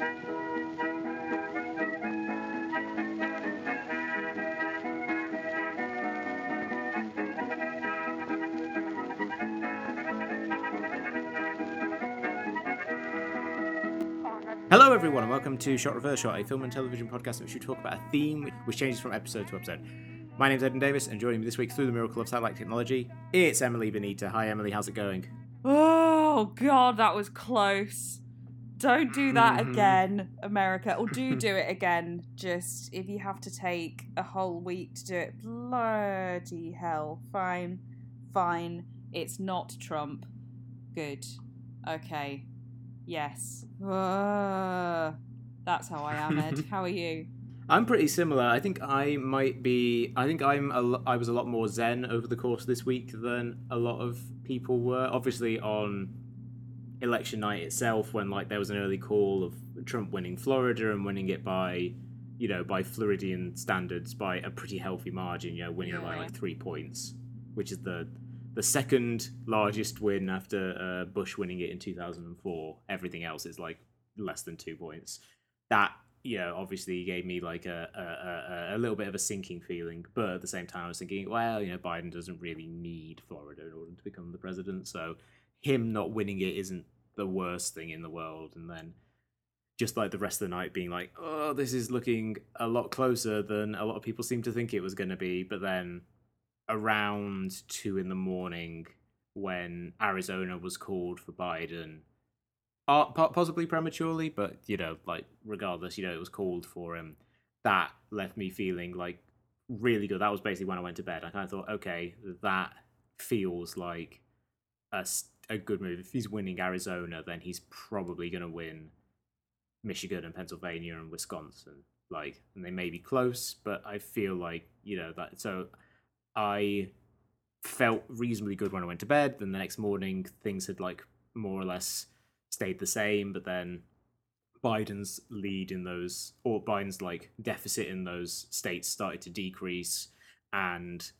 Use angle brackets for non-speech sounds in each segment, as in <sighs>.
Hello, everyone, and welcome to Shot Reverse Shot, a film and television podcast in which we talk about a theme which changes from episode to episode. My name's Eden Davis, and joining me this week through the miracle of satellite technology, it's Emily Benita. Hi, Emily, how's it going? Oh god, that was close. Don't do that Mhm. again, America. Or do do it again. Just if you have to take a whole week to do it. Bloody hell. Fine. Fine. It's not Trump. Good. Okay. Yes. That's how I am, Ed. How are you? <laughs> I'm pretty similar. I think I might be. I think I'm. A, I was a lot more zen over the course of this week than a lot of people were. Obviously, on election night itself, when like there was an early call of Trump winning Florida and winning it by, you know, by Floridian standards by a pretty healthy margin. You know, winning it by Yeah. like three points, which is the the second largest win after uh, Bush winning it in 2004. Everything else is like less than two points. That you know, obviously gave me like a, a, a, a little bit of a sinking feeling. But at the same time, I was thinking, well, you know, Biden doesn't really need Florida in order to become the president. So him not winning it isn't the worst thing in the world. And then just like the rest of the night being like, oh, this is looking a lot closer than a lot of people seem to think it was going to be. But then around two in the morning, when Arizona was called for Biden, possibly prematurely, but you know, like regardless, you know, it was called for him. That left me feeling like really good. That was basically when I went to bed. I kind of thought, okay, that feels like a, a good move. If he's winning Arizona, then he's probably going to win Michigan and Pennsylvania and Wisconsin. Like, and they may be close, but I feel like you know that. So I felt reasonably good when I went to bed. Then the next morning, things had like more or less stayed the same, but then Biden's lead in those, or Biden's like deficit in those states started to decrease, and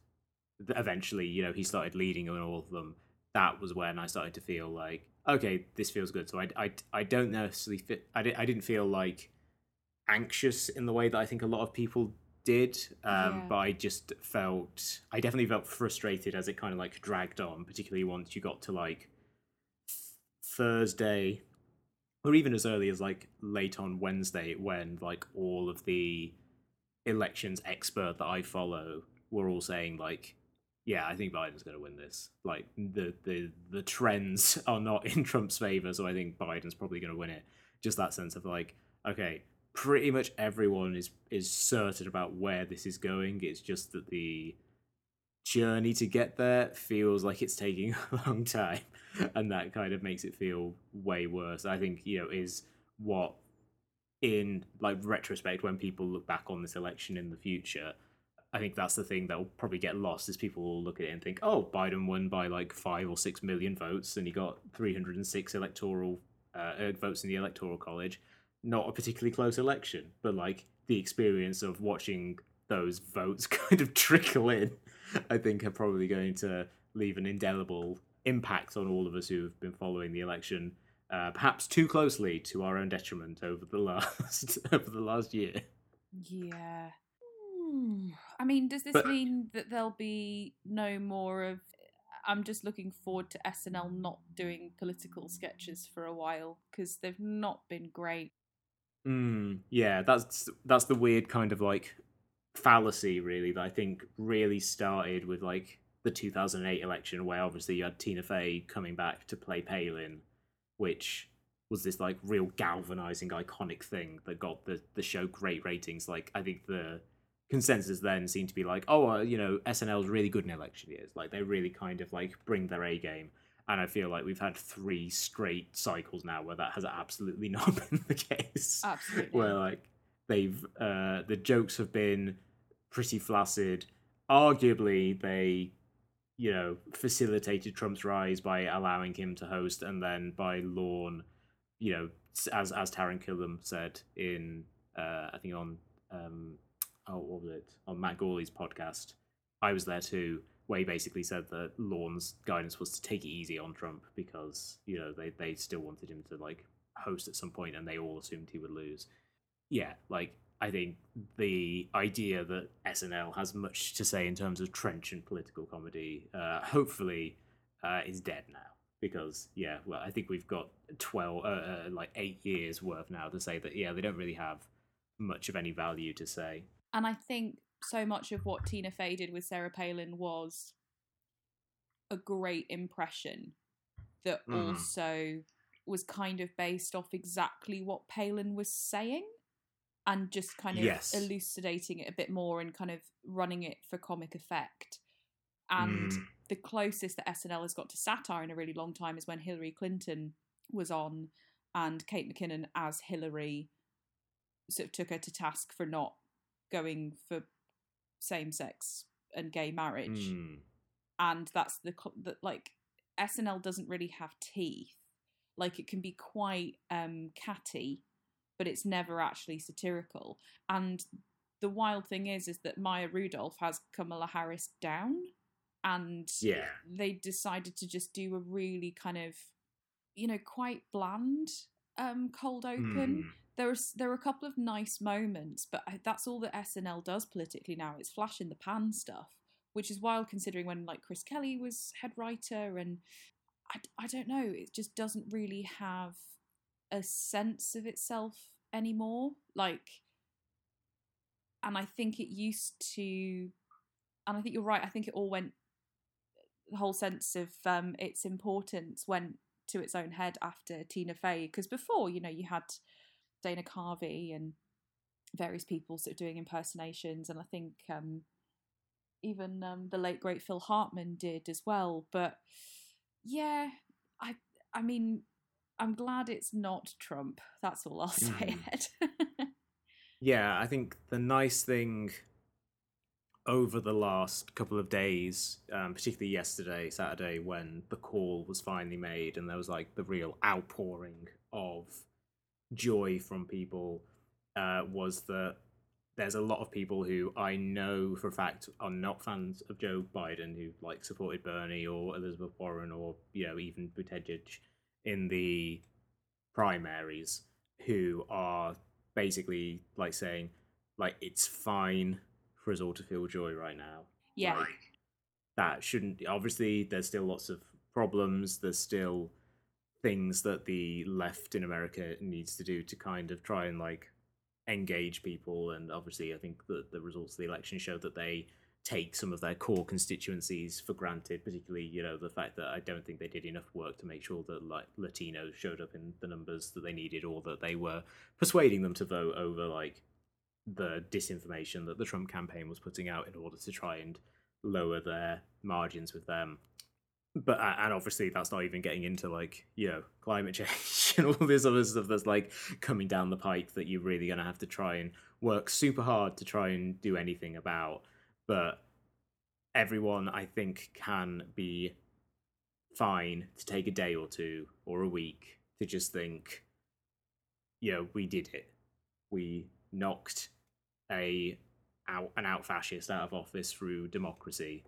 eventually, you know, he started leading in all of them. That was when I started to feel like, okay, this feels good. So I, I, I don't necessarily fit. I, di- I didn't feel like anxious in the way that I think a lot of people did, um, Yeah. but I just felt, I definitely felt frustrated as it kind of like dragged on, particularly once you got to like Thursday, or even as early as like late on Wednesday, when like all of the elections expert that I follow were all saying like, yeah, I think Biden's going to win this. Like the the the trends <laughs> are not in Trump's favor, so I think Biden's probably going to win it. Just that sense of like, okay, pretty much everyone is is certain about where this is going. It's just that the journey to get there feels like it's taking <laughs> a long time and that kind of makes it feel way worse i think you know is what in like retrospect when people look back on this election in the future i think that's the thing that will probably get lost is people will look at it and think oh biden won by like five or six million votes and he got 306 electoral uh, uh, votes in the electoral college not a particularly close election but like the experience of watching those votes <laughs> kind of trickle in I think are probably going to leave an indelible impact on all of us who have been following the election, uh, perhaps too closely to our own detriment over the <laughs> last over the last year. Yeah. Hmm. I mean, does this But- mean that there'll be no more of? I'm just looking forward to SNL not doing political sketches for a while because they've not been great. Mm, yeah, that's that's the weird kind of like fallacy, really, that I think really started with like the 2008 election, where obviously you had Tina Fey coming back to play Palin, which was this like real galvanizing, iconic thing that got the the show great ratings. Like I think the consensus then seemed to be like, oh, uh, you know, SNL's really good in election years. Like they really kind of like bring their A game. And I feel like we've had three straight cycles now where that has absolutely <laughs> not been the case Absolutely. where like they've uh the jokes have been pretty flaccid arguably they you know facilitated trump's rise by allowing him to host and then by Lorne, you know as as Taran Killam said in uh i think on um oh what was it on matt Gourley's podcast i was there too where he basically said that Lorne's guidance was to take it easy on trump because you know they they still wanted him to like host at some point, and they all assumed he would lose. Yeah, like I think the idea that SNL has much to say in terms of trenchant political comedy, uh, hopefully, uh, is dead now. Because yeah, well, I think we've got twelve, uh, uh, like eight years worth now to say that yeah, they don't really have much of any value to say. And I think so much of what Tina Fey did with Sarah Palin was a great impression that Mhm. also was kind of based off exactly what Palin was saying and just kind of Yes. elucidating it a bit more and kind of running it for comic effect. And Mm. the closest that SNL has got to satire in a really long time is when Hillary Clinton was on and Kate McKinnon as Hillary sort of took her to task for not going for same sex and gay marriage. Mm. And that's the, the like SNL doesn't really have teeth. Like it can be quite um catty, but it's never actually satirical. And the wild thing is is that Maya Rudolph has Kamala Harris down and Yeah. they decided to just do a really kind of you know quite bland um cold open Mm. There was there were a couple of nice moments but that's all that snl does politically now it's flash in the pan stuff which is wild considering when like chris kelly was head writer and i, I don't know it just doesn't really have a sense of itself anymore like and i think it used to and i think you're right i think it all went the whole sense of um, its importance went to its own head after Tina Fey. Because before, you know, you had Dana Carvey and various people sort of doing impersonations, and I think um, even um, the late great Phil Hartman did as well. But yeah, I I mean, I'm glad it's not Trump. That's all I'll <laughs> say. Ed. Yeah, I think the nice thing over the last couple of days, um, particularly yesterday, Saturday, when the call was finally made and there was like the real outpouring of joy from people, uh, was that there's a lot of people who I know for a fact are not fans of Joe Biden who like supported Bernie or Elizabeth Warren or you know even Buttigieg in the primaries who are basically like saying like it's fine for us all to feel joy right now. Yeah, like, that shouldn't obviously there's still lots of problems there's still things that the left in america needs to do to kind of try and like engage people and obviously i think that the results of the election show that they take some of their core constituencies for granted particularly you know the fact that i don't think they did enough work to make sure that like latinos showed up in the numbers that they needed or that they were persuading them to vote over like the disinformation that the Trump campaign was putting out in order to try and lower their margins with them. But and obviously that's not even getting into like you know climate <laughs> change and all this other stuff that's like coming down the pike that you're really gonna have to try and work super hard to try and do anything about. But everyone I think can be fine to take a day or two or a week to just think, know, we did it. We knocked a out an out fascist out of office through democracy,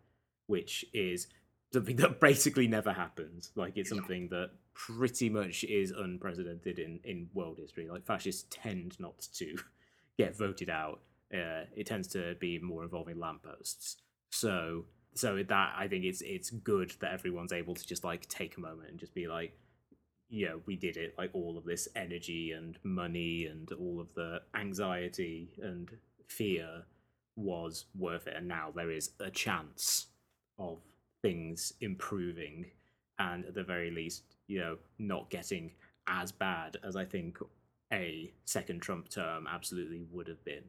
which is something that <laughs> basically never happens. Like it's something that pretty much is unprecedented in in world history. Like fascists tend not to <laughs> get voted out. Uh, it tends to be more involving lampposts. So so that I think it's it's good that everyone's able to just like take a moment and just be like, yeah, we did it. Like all of this energy and money and all of the anxiety and fear was worth it. And now there is a chance of things improving and at the very least, you know, not getting as bad as I think a second Trump term absolutely would have been.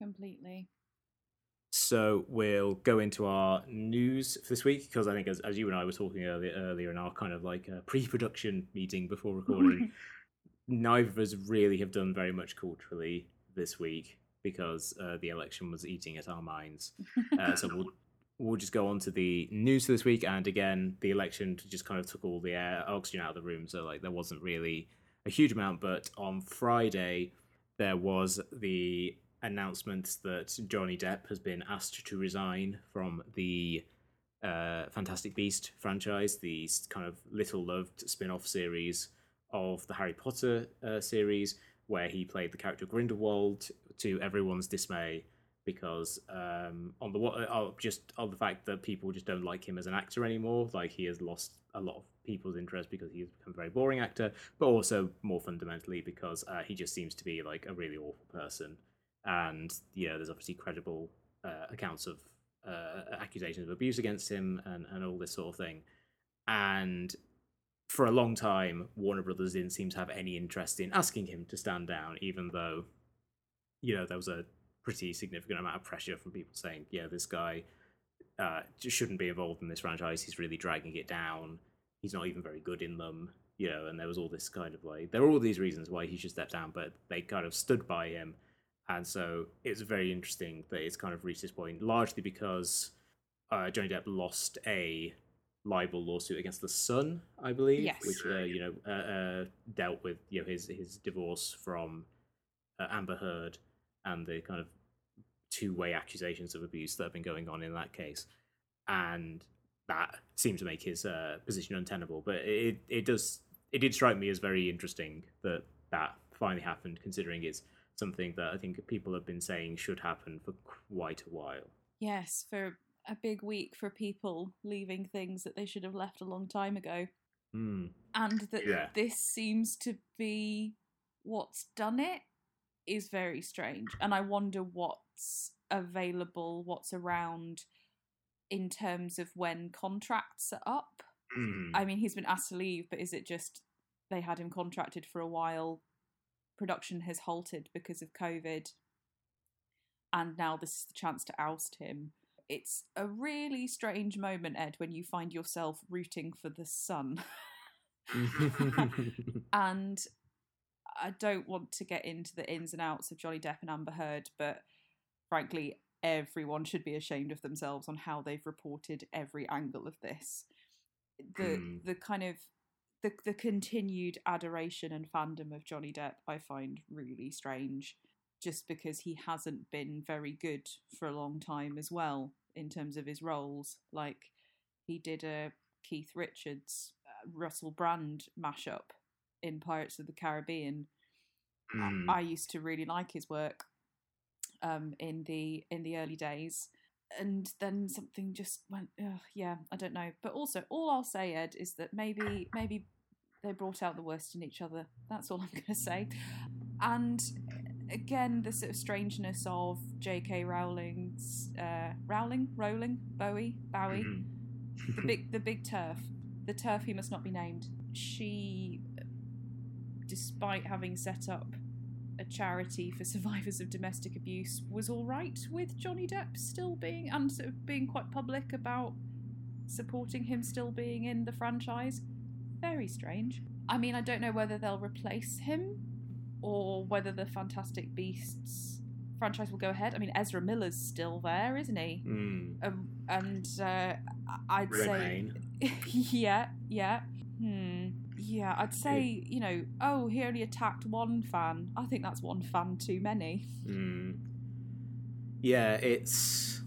completely. So we'll go into our news for this week because I think, as, as you and I were talking earlier, earlier in our kind of like a pre-production meeting before recording, <laughs> neither of us really have done very much culturally this week because uh, the election was eating at our minds. Uh, so <laughs> we'll we'll just go on to the news for this week, and again, the election just kind of took all the air oxygen out of the room, so like there wasn't really a huge amount. But on Friday, there was the announcement that Johnny Depp has been asked to resign from the uh, Fantastic Beast franchise, the kind of little loved spin off series of the Harry Potter uh, series, where he played the character Grindelwald to everyone's dismay because um, on the uh, just on the fact that people just don't like him as an actor anymore. Like he has lost a lot of people's interest because he's become a very boring actor, but also more fundamentally because uh, he just seems to be like a really awful person. And you know, there's obviously credible uh, accounts of uh, accusations of abuse against him and, and all this sort of thing. And for a long time, Warner Brothers didn't seem to have any interest in asking him to stand down, even though, you know, there was a pretty significant amount of pressure from people saying, yeah, this guy uh, just shouldn't be involved in this franchise. He's really dragging it down. He's not even very good in them, you know. And there was all this kind of like there were all these reasons why he should step down, but they kind of stood by him. And so it's very interesting that it's kind of reached this point, largely because uh, Johnny Depp lost a libel lawsuit against the Sun, I believe, yes. which uh, you know uh, uh, dealt with you know his his divorce from uh, Amber Heard and the kind of two way accusations of abuse that have been going on in that case. And that seemed to make his uh, position untenable. But it, it does it did strike me as very interesting that that finally happened, considering it's something that I think people have been saying should happen for quite a while. Yes, for a big week for people leaving things that they should have left a long time ago. Mm. And that Yeah. this seems to be what's done it is very strange. And I wonder what's available, what's around in terms of when contracts are up. Mm. I mean, he's been asked to leave, but is it just they had him contracted for a while? Production has halted because of COVID, and now this is the chance to oust him. It's a really strange moment, Ed, when you find yourself rooting for the sun. <laughs> <laughs> and I don't want to get into the ins and outs of Johnny Depp and Amber Heard, but frankly, everyone should be ashamed of themselves on how they've reported every angle of this. The Hmm. the kind of the the continued adoration and fandom of Johnny Depp I find really strange just because he hasn't been very good for a long time as well in terms of his roles like he did a Keith Richards uh, Russell Brand mashup in Pirates of the Caribbean Mm. I used to really like his work um, in the in the early days, and then something just went. Ugh, yeah, I don't know. But also, all I'll say, Ed, is that maybe maybe they brought out the worst in each other. That's all <laughs> I'm going to say. And again, the sort of strangeness of J.K. Rowling's uh, Rowling, Rowling, Bowie, Bowie, Mhm. the big <laughs> the big TERF, the TERF who must not be named. She, despite having set up a charity for <laughs> survivors of domestic abuse, was all right with Johnny Depp still being and sort of being quite public about supporting him still being in the franchise. Very strange. I mean, I don't know whether they'll replace him or whether the Fantastic Beasts franchise will go ahead. I mean, Ezra Miller's still there, isn't he? Mm. Um, and uh, I'd say, <laughs> yeah, yeah, hmm, yeah. I'd say, you know, oh, he only attacked one fan. I think that's one fan too many. Mm. Yeah, it's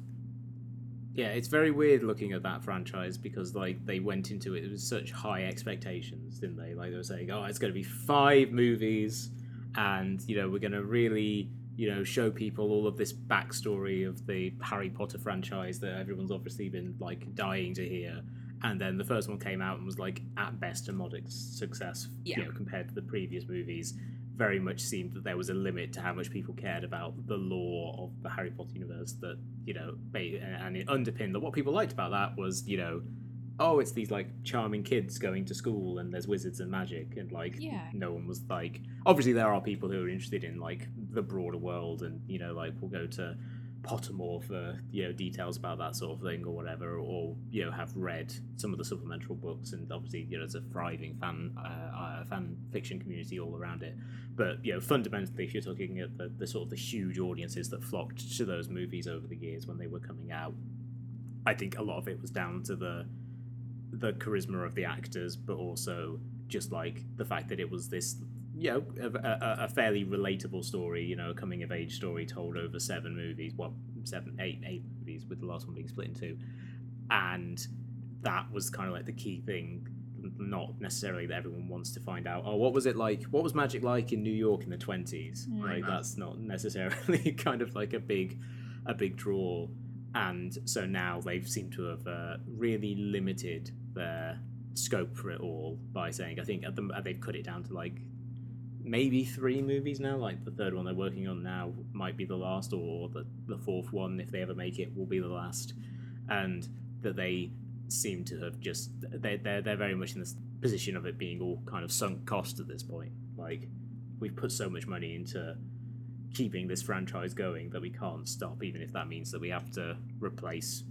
yeah, it's very weird looking at that franchise because like they went into it with such high expectations, didn't they? Like they were saying, "Oh, it's going to be five movies, and you know we're going to really." You know, show people all of this backstory of the Harry Potter franchise that everyone's obviously been like dying to hear, and then the first one came out and was like at best a modest success, Yeah. you know, compared to the previous movies very much seemed that there was a limit to how much people cared about the lore of the Harry Potter universe. That you know, and it underpinned that what people liked about that was you know, oh, it's these like charming kids going to school and there's wizards and magic and like Yeah. no one was like obviously there are people who are interested in like the broader world and you know like we'll go to Pottermore for you know details about that sort of thing or whatever, or you know have read some of the supplemental books, and obviously you know there's a thriving fan uh, uh, fan fiction community all around it. But you know fundamentally, if you're talking at the, the sort of the huge audiences that flocked to those movies over the years when they were coming out, I think a lot of it was down to the the charisma of the actors, but also just like the fact that it was this you know a, a, a fairly relatable story you know a coming of age story told over seven movies well seven eight eight movies with the last one being split in two and that was kind of like the key thing not necessarily that everyone wants to find out. Oh, what was it like? What was magic like in New York in the twenties? Mm. Like that's not necessarily <laughs> kind of like a big, a big draw. And so now they've seemed to have uh, really limited their scope for it all by saying I think at the they've cut it down to like maybe three movies now. Like the third one they're working on now might be the last, or the the fourth one, if they ever make it, will be the last. And that they seem to have just they they're they're very much in this position of it being all kind of sunk cost at this point. Like we've put so much money into keeping this franchise going that we can't stop, even if that means that we have to replace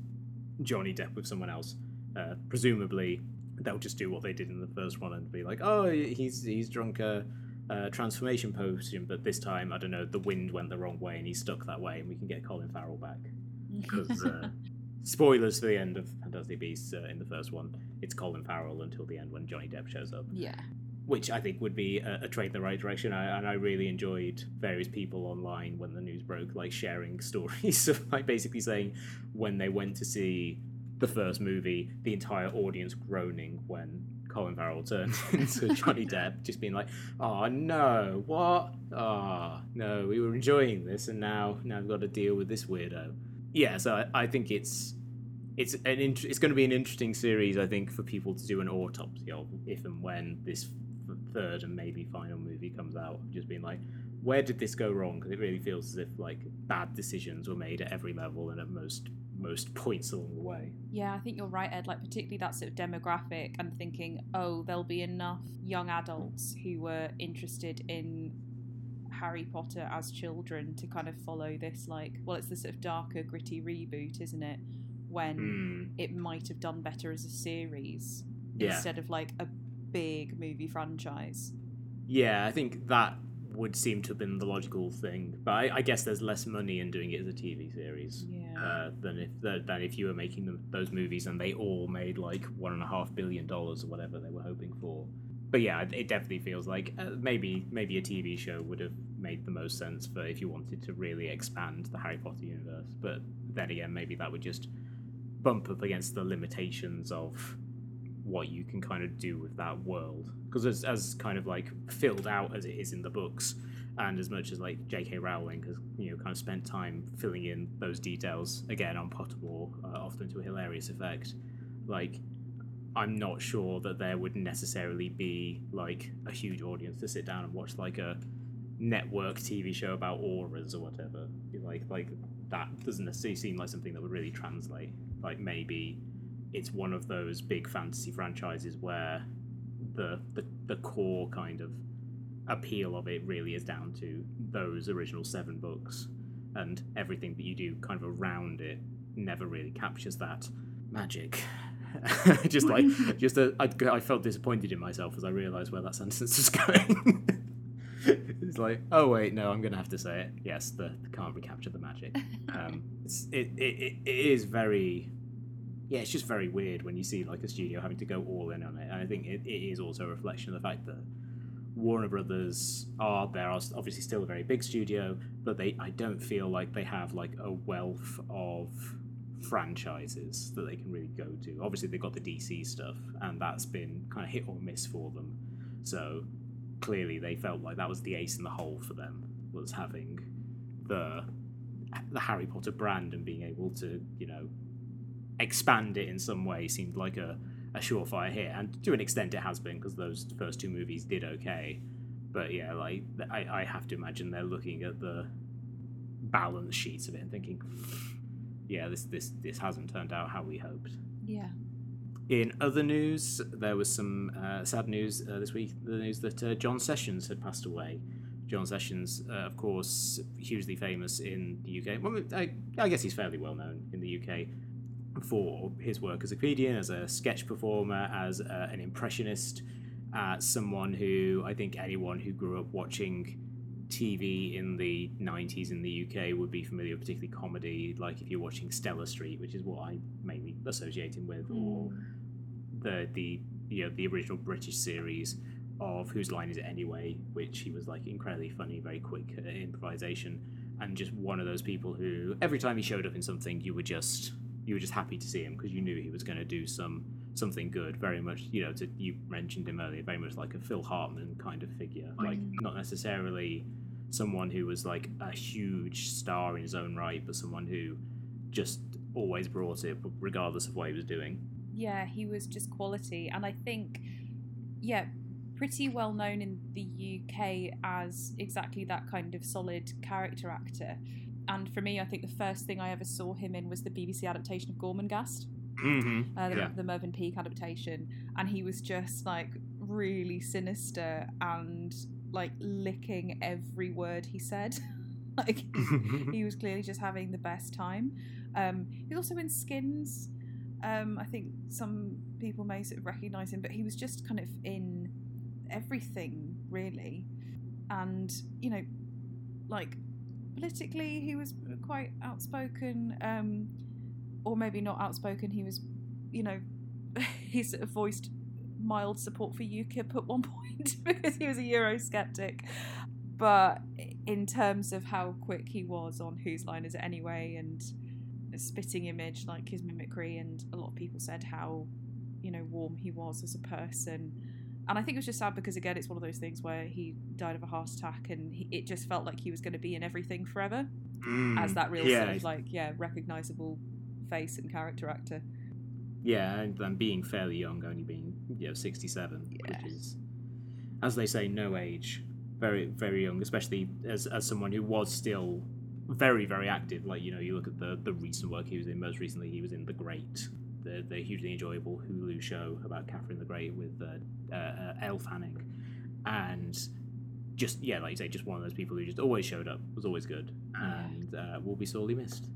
Johnny Depp with someone else. Uh, presumably, they'll just do what they did in the first one and be like, "Oh, he's he's drunk a, a transformation potion, but this time I don't know, the wind went the wrong way and he's stuck that way, and we can get Colin Farrell back." <laughs> Because uh, spoilers for the end of Fantastic Beasts uh, in the first one, it's Colin Farrell until the end when Johnny Depp shows up yeah. which I think would be a, a trade in the right direction. I, and I really enjoyed various people online when the news broke, like sharing <laughs> stories of like basically saying when they went to see the first movie, the entire audience groaning when Colin Farrell turned into <laughs> Johnny Depp, just being like, "Oh no, what? Oh no, we were enjoying this, and now now we've got to deal with this weirdo." Yeah, so I, I think it's it's an int- it's going to be an interesting series, I think, for people to do an autopsy of if and when this third and maybe final movie comes out. Just being like, where did this go wrong? Because it really feels as if like bad decisions were made at every level and at most most points along the way. Yeah, I think you're right, Ed. Like particularly that sort of demographic. I'm thinking, oh, there'll be enough young adults who were interested in Harry Potter as children to kind of follow this. Like, well, it's the sort of darker, gritty reboot, isn't it? When Mm, it might have done better as a series yeah, instead of like a big movie franchise. yeah. I think that would seem to have been the logical thing, but I, I guess there's less money in doing it as a TV series. Yeah. uh, than if than if you were making them those movies and they all made like one and a half billion dollars or whatever they were hoping for. But yeah, it- it definitely feels like uh, maybe maybe a TV show would have made the most sense for if you wanted to really expand the Harry Potter universe. But then again, maybe that would just bump up against the limitations of what you can kind of do with that world because as, as kind of like filled out as it is in the books and as much as like J.K. Rowling has you know kind of spent time filling in those details again on Pottermore, uh, often to a hilarious effect. Like, I'm not sure that there would necessarily be like a huge audience to sit down and watch like a network TV show about Aurors or whatever. Like, like that doesn't necessarily seem like something that would really translate. Like maybe it's one of those big fantasy franchises where the the, the core kind of appeal of it really is down to those original seven books. And everything that you do kind of around it never really captures that magic. <laughs> Just like <laughs> just a, I, I felt disappointed in myself as i realized where that sentence was <laughs> going. It's like oh wait no i'm gonna have to say it. Yes the, the can't recapture the magic. Um it, it, it is very yeah it's just very weird when you see like a studio having to go all in on it and i think it, it is also a reflection of the fact that Warner Brothers are there are obviously still a very big studio, but they I don't feel like they have like a wealth of franchises that they can really go to. Obviously they've got the DC stuff, and that's been kind of hit or miss for them. So clearly they felt like that was the ace in the hole for them was having the the Harry Potter brand and being able to you know expand it in some way seemed like a a surefire hit, and to an extent it has been because those first two movies did okay. But yeah, like I, I have to imagine they're looking at the balance sheets of it and thinking, yeah, this this this hasn't turned out how we hoped. Yeah. In other news, there was some uh, sad news uh, this week. The news that uh, John Sessions had passed away. John Sessions, uh, of course, hugely famous in the UK. Well, I, I guess he's fairly well known in the UK for his work as a comedian, as a sketch performer, as uh, an impressionist, uh, someone who I think anyone who grew up watching TV in the 90s in the UK would be familiar, particularly comedy, like if you're watching Stella Street, which is what I mainly associate him with, or the the you know the original British series of Whose Line Is It Anyway, which he was like incredibly funny, very quick uh, improvisation, and just one of those people who every time he showed up in something, you were just you were just happy to see him because you knew he was going to do some something good. Very much, you know, to you mentioned him earlier, very much like a Phil Hartman kind of figure, like not necessarily someone who was like a huge star in his own right, but someone who just always brought it, regardless of what he was doing. yeah, he was just quality. And I think, yeah, pretty well known in the UK as exactly that kind of solid character actor. And for me, I think the first thing I ever saw him in was the BBC adaptation of Gormenghast, Mm-hmm. uh, the, yeah. the Mervyn Peake adaptation. And he was just like really sinister and like licking every word he said. <laughs> like <laughs> he was clearly just having the best time. Um, he was also in Skins. Um, I think some people may sort of recognise him, but he was just kind of in everything really, and you know, like politically, he was quite outspoken, um, or maybe not outspoken. He was, you know, <laughs> he sort of voiced mild support for UKIP at one <laughs> point because he was a Eurosceptic. But in terms of how quick he was on Whose Line Is It Anyway and a spitting image like his mimicry, and a lot of people said how, you know, warm he was as a person. And I think it was just sad because, again, it's one of those things where he died of a heart attack and he, it just felt like he was going to be in everything forever as that real Mm. yeah, sort of like, yeah, recognisable face and character actor. Yeah, and then being fairly young, only being you know sixty seven, Yeah. which is, as they say, no age. Very very young, especially as as someone who was still very very active. Like you know, you look at the the recent work he was in. Most recently, he was in The Great, the the hugely enjoyable Hulu show about Catherine the Great with uh, uh, Elle Fanning, and just yeah, like you say, just one of those people who just always showed up, was always good, and uh, will be sorely missed.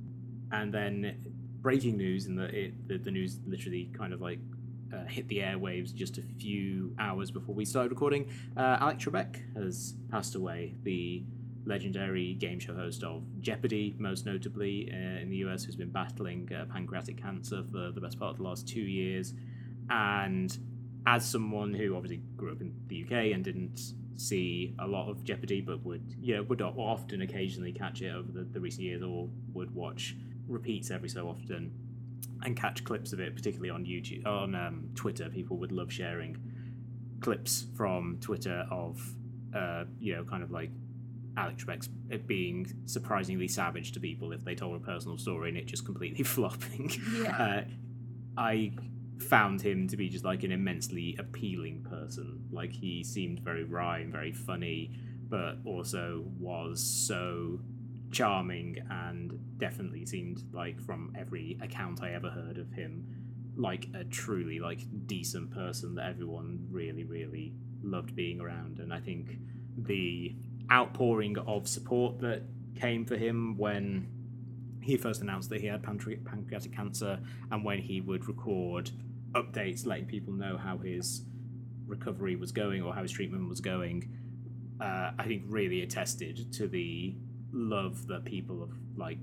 And then breaking news, and the, it, the the news literally kind of like uh, hit the airwaves just a few hours before we started recording. Uh, Alex Trebek has passed away, the legendary game show host of Jeopardy, most notably uh, in the US, who's been battling uh, pancreatic cancer for the best part of the last two years. And as someone who obviously grew up in the UK and didn't see a lot of Jeopardy, but would you know would often occasionally catch it over the, the recent years, or would watch repeats every so often and catch clips of it, particularly on YouTube, on um, Twitter. People would love sharing clips from Twitter of, uh, you know, kind of like Alex Trebek's being surprisingly savage to people if they told a personal story and it just completely <laughs> flopping. Yeah. Uh, I found him to be just like an immensely appealing person. Like he seemed very wry and very funny, but also was so charming and definitely seemed like from every account I ever heard of him like a truly like decent person that everyone really really loved being around and I think the outpouring of support that came for him when he first announced that he had pancre- pancreatic cancer and when he would record updates letting people know how his recovery was going or how his treatment was going uh, I think really attested to the love that people of like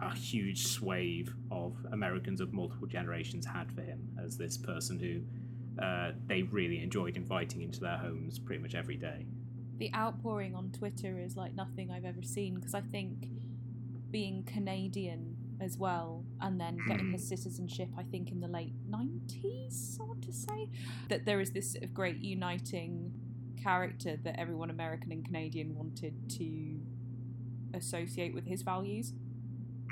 a huge swathe of Americans of multiple generations had for him as this person who uh, they really enjoyed inviting into their homes pretty much every day. The outpouring on Twitter is like nothing I've ever seen because I think being Canadian as well and then getting his citizenship I think in the late 90s I want to say that there is this sort of great uniting character that everyone American and Canadian wanted to associate with his values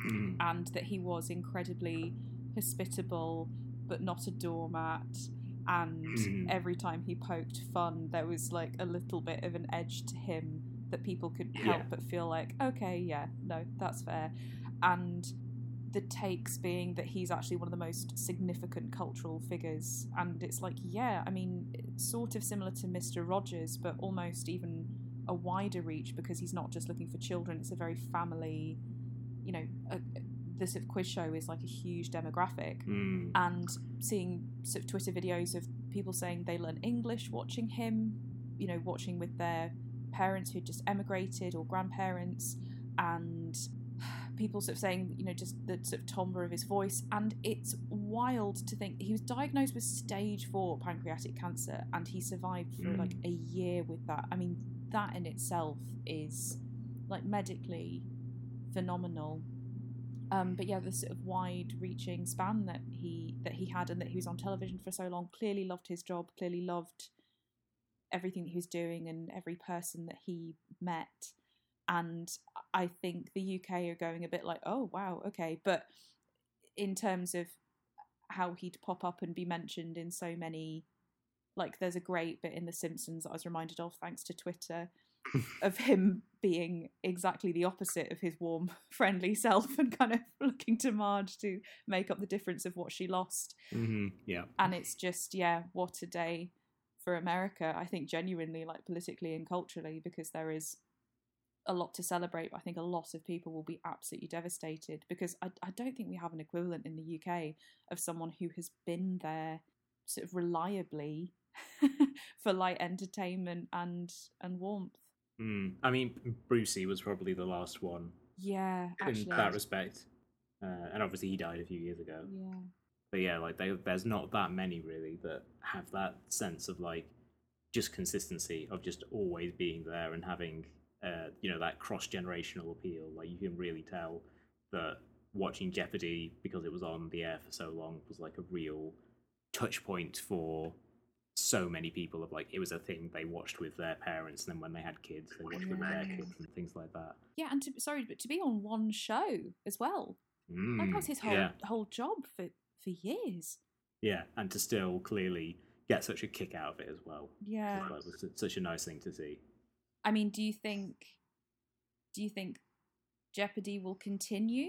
Mm. and that he was incredibly hospitable but not a doormat and Mhm. every time he poked fun there was like a little bit of an edge to him that people couldn't help Yeah. but feel like okay yeah no that's fair and the takes being that he's actually one of the most significant cultural figures and it's like yeah i mean sort of similar to mr rogers but almost even a wider reach because he's not just looking for children it's a very family you know a, the sort of quiz show is like a huge demographic Mm. and seeing sort of Twitter videos of people saying they learn English watching him, you know, watching with their parents who just emigrated or grandparents, and <sighs> people sort of saying, you know, just the sort of timbre of his voice. And it's wild to think he was diagnosed with stage four pancreatic cancer and he survived for Mm. like a year with that. I mean, that in itself is like medically phenomenal Um, but yeah, the sort of wide-reaching span that he that he had, and that he was on television for so long, clearly loved his job, clearly loved everything that he was doing, and every person that he met. And I think the UK are going a bit like, oh wow, okay, but in terms of how he'd pop up and be mentioned in so many like there's a great bit in the simpsons that i was reminded of thanks to twitter <laughs> of him being exactly the opposite of his warm <laughs> friendly self and kind of <laughs> looking to marge to make up the difference of what she lost. Hmm Yeah. and it's just yeah what a day for america i think genuinely like politically and culturally because there is a lot to celebrate. But i think a lot of people will be absolutely devastated because i, I don't think we have an equivalent in the uk of someone who has been there sort of reliably for light entertainment and and warmth Mm. I mean, Brucey was probably the last one yeah actually in that respect, uh, and obviously he died a few years ago. yeah But yeah, like they, there's not that many really that have that sense of like just consistency of just always being there and having uh, you know that cross generational appeal. Like you can really tell that watching Jeopardy because it was on the air for so long was like a real touch point for so many people of like it was a thing they watched with their parents and then when they had kids they watched with their kids and things like that. Yeah and to, sorry but to be on one show as well. Like that was Mm, his whole yeah. whole job for for years. Yeah and to still clearly get such a kick out of it as well. Yeah. That was such a nice thing to see. I mean, do you think do you think Jeopardy will continue?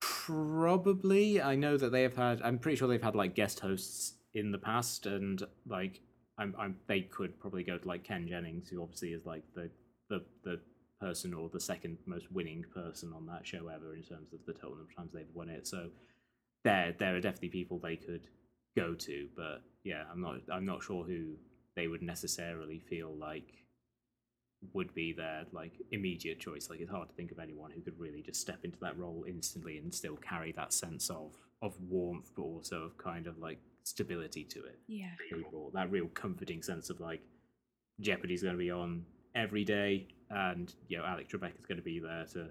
Probably. I know that they have had. I'm pretty sure they've had like guest hosts in the past, and like I'm, I'm. They could probably go to like Ken Jennings, who obviously is like the the the person or the second most winning person on that show ever in terms of the total number of times they've won it. So there, there are definitely people they could go to, but yeah, I'm not. I'm not sure who they would necessarily feel like would be their like immediate choice. Like it's hard to think of anyone who could really just step into that role instantly and still carry that sense of of warmth, but also of kind of like stability to it. Yeah. Overall, that real comforting sense of like Jeopardy's going to be on every day, and you know Alex Trebek is going to be there to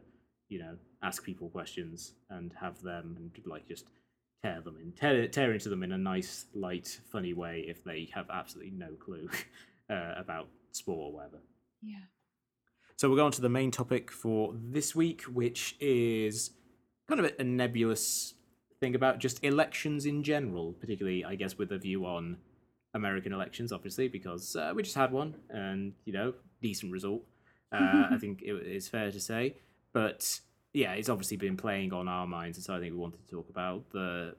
you know ask people questions and have them and like just tear them in tear, tear into them in a nice light funny way if they have absolutely no clue <laughs> uh, about sport or whatever Yeah. so we'll go on to the main topic for this week, which is kind of a, a nebulous thing about just elections in general, particularly, I guess, with a view on American elections, obviously, because uh, we just had one and, you know, decent result. Uh, <laughs> I think it is fair to say. But yeah, it's obviously been playing on our minds, and so I think we wanted to talk about the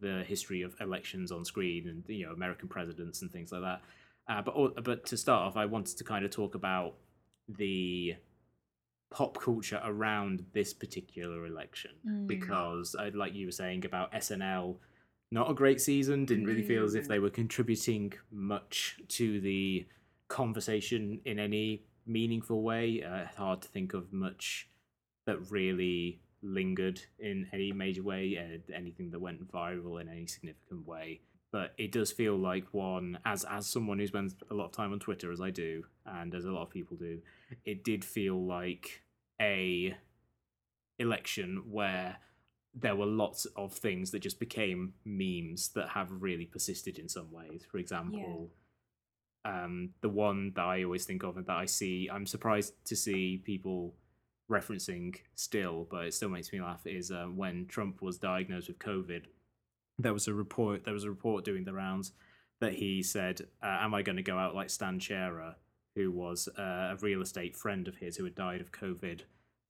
the history of elections on screen and you know American presidents and things like that. Uh, but but to start off, I wanted to kind of talk about the pop culture around this particular election Mm. because, uh, like you were saying about SNL, not a great season. Didn't really feel as if they were contributing much to the conversation in any meaningful way. Uh, hard to think of much that really lingered in any major way, uh, anything that went viral in any significant way. But it does feel like one, as as someone who spends a lot of time on Twitter, as I do, and as a lot of people do, it did feel like a election where there were lots of things that just became memes that have really persisted in some ways. For example, um, the one that I always think of and that I see, I'm surprised to see people referencing still, but it still makes me laugh. Is uh, when Trump was diagnosed with COVID, there was a report. There was a report doing the rounds that he said, uh, "Am I going to go out like Stan Chera, who was uh, a real estate friend of his who had died of COVID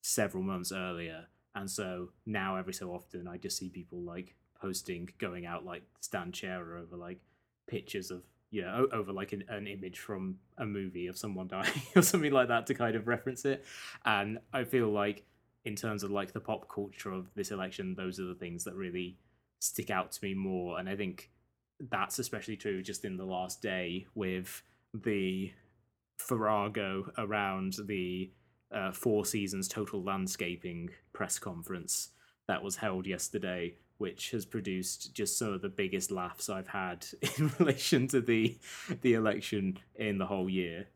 several months earlier?" And so now every so often, I just see people like posting going out like Stan Chera over like pictures of you know over like an, an image from a movie of someone <laughs> dying or something like that to kind of reference it and i feel like in terms of like the pop culture of this election those are the things that really stick out to me more and i think that's especially true just in the last day with the farrago around the uh, four seasons total landscaping press conference that was held yesterday which has produced just some of the biggest laughs I've had <laughs> in relation to the the election in the whole year.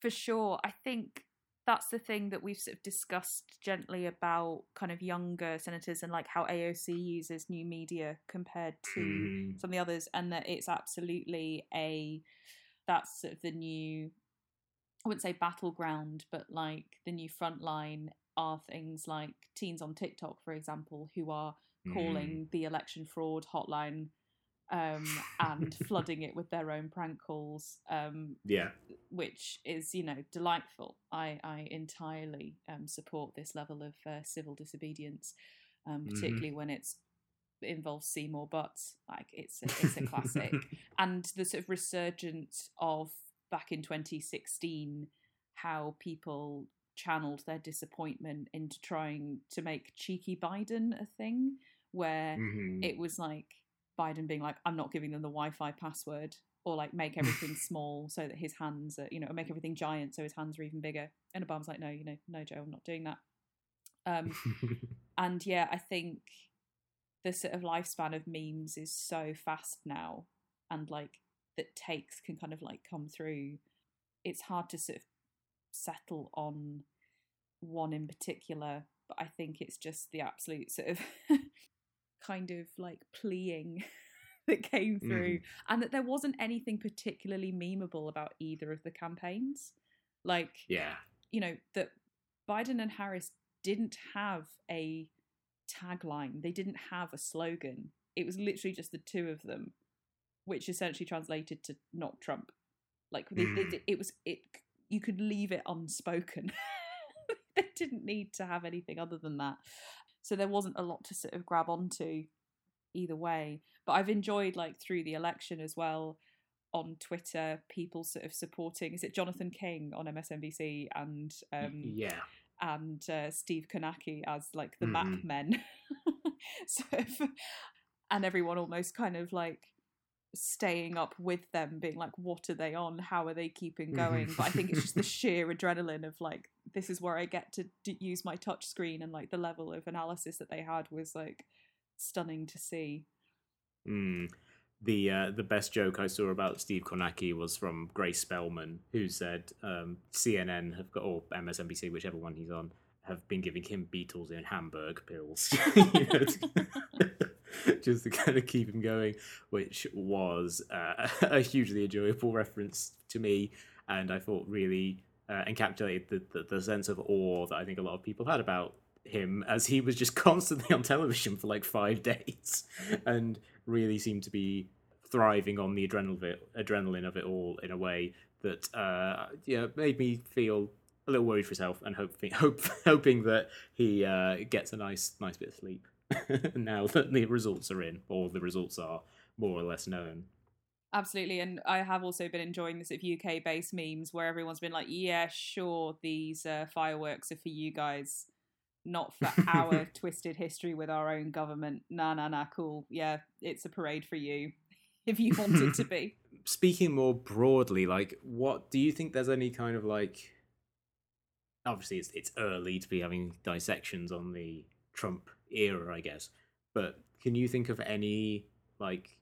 For sure. I think that's the thing that we've sort of discussed gently about kind of younger senators and like how AOC uses new media compared to Mm. some of the others, and that it's absolutely a that's sort of the new I wouldn't say battleground, but like the new front line are things like teens on TikTok, for example, who are Mm. calling the election fraud hotline um, and <laughs> flooding it with their own prank calls, um, Yeah. which is you know delightful. I I entirely um, support this level of uh, civil disobedience, um, Mhm. particularly when it's it involves Seymour Butts. Like it's a, it's a classic <laughs> and the sort of resurgence of back in 2016 how people channeled their disappointment into trying to make cheeky Biden a thing where Mhm. it was like Biden being like I'm not giving them the Wi-Fi password or like make <laughs> everything small so that his hands are you know make everything giant so his hands are even bigger and Obama's like no you know no Joe I'm not doing that um <laughs> and yeah, I think the sort of lifespan of memes is so fast now, and like that takes can kind of like come through. It's hard to sort of settle on one in particular, but I think it's just the absolute sort of <laughs> kind of like pleading <laughs> that came through, mm-hmm. and that there wasn't anything particularly memeable about either of the campaigns. Like, yeah. you know, that Biden and Harris didn't have a tagline, they didn't have a slogan. It was literally just the two of them, which essentially translated to not Trump. Like Mm. it was it. You could leave it unspoken. <laughs> they didn't need to have anything other than that. So there wasn't a lot to sort of grab onto either way. But I've enjoyed like through the election as well on Twitter, people sort of supporting. Is it Jonathan King on MSNBC and um, yeah. and uh, Steve Kornacki as like the Mhm. Mac Men, <laughs> sort of, and everyone almost kind of like staying up with them, being like, "What are they on? How are they keeping going?" Mhm. But I think it's just the <laughs> sheer adrenaline of like, this is where I get to d- use my touch screen, and like the level of analysis that they had was like stunning to see. Mm. The uh, the best joke I saw about Steve Kornacki was from Grace Spellman, who said um, CNN have got or MSNBC, whichever one he's on, have been giving him Beatles in Hamburg pills, <laughs> you know, to- <laughs> just to kind of keep him going, which was uh, <laughs> a hugely enjoyable reference to me, and I thought really uh, encapsulated the, the the sense of awe that I think a lot of people had about him <laughs> as he was just constantly on television for like five days and really seemed to be thriving on the adrenaline adrenaline of it all in a way that uh yeah made me feel a little worried for himself and hoping hope hoping that he uh gets a nice nice bit of sleep <laughs> now that the results are in or the results are more or less known Absolutely, and I have also been enjoying sort of UK based memes where everyone's been like, "Yeah, sure, these uh, fireworks are for you guys, not for our <laughs> twisted history with our own government." Nah, nah, nah, cool. Yeah, it's a parade for you <laughs> if you want it to be. speaking more broadly, like, what do you think? There's any kind of like, obviously, it's it's early to be having dissections on the Trump era, I guess. But can you think of any like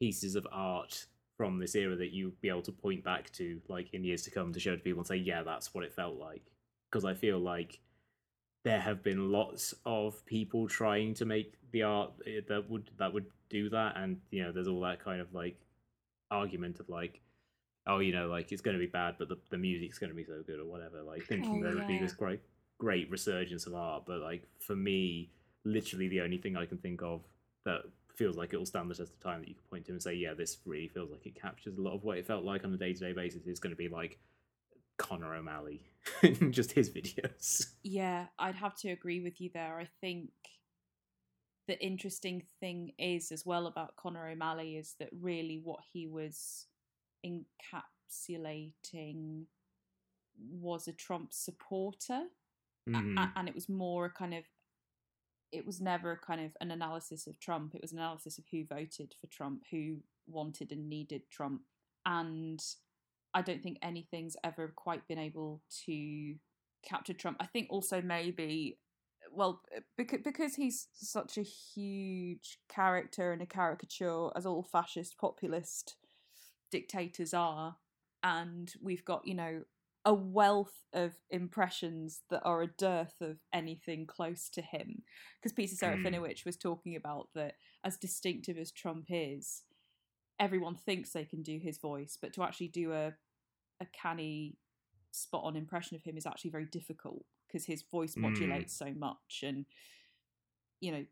pieces of art from this era that you'd be able to point back to, like in years to come, to show to people and say, yeah, that's what it felt like? Because I feel like there have been lots of people trying to make the art eh, that would that would do that, and you know, there's all that kind of like argument of like, oh, you know, like it's going to be bad, but the, the music's going to be so good or whatever. Like thinking Oh, there would be this great great resurgence of art, but like for me, literally the only thing I can think of that feels like it will stand the test of time that you can point to and say, yeah, this really feels like it captures a lot of what it felt like on a day to day basis is going to be like Conor O'Malley, <laughs> in just his videos. Yeah, I'd have to agree with you there. I think the interesting thing is as well about Conor O'Malley is that really what he was encapsulating was a Trump supporter. Mhm. a- and it was more a kind of it was never kind of an analysis of Trump. It was an analysis of who voted for Trump, who wanted and needed Trump. And I don't think anything's ever quite been able to capture Trump. I think also maybe well because because he's such a huge character and a caricature as all fascist populist dictators are and we've got you know a wealth of impressions that are a dearth of anything close to him. Because Peter Serafinowicz was talking about that as distinctive as Trump is, everyone thinks they can do his voice, but to actually do a a canny, spot on impression of him is actually very difficult because his voice Mm. modulates so much, and you know,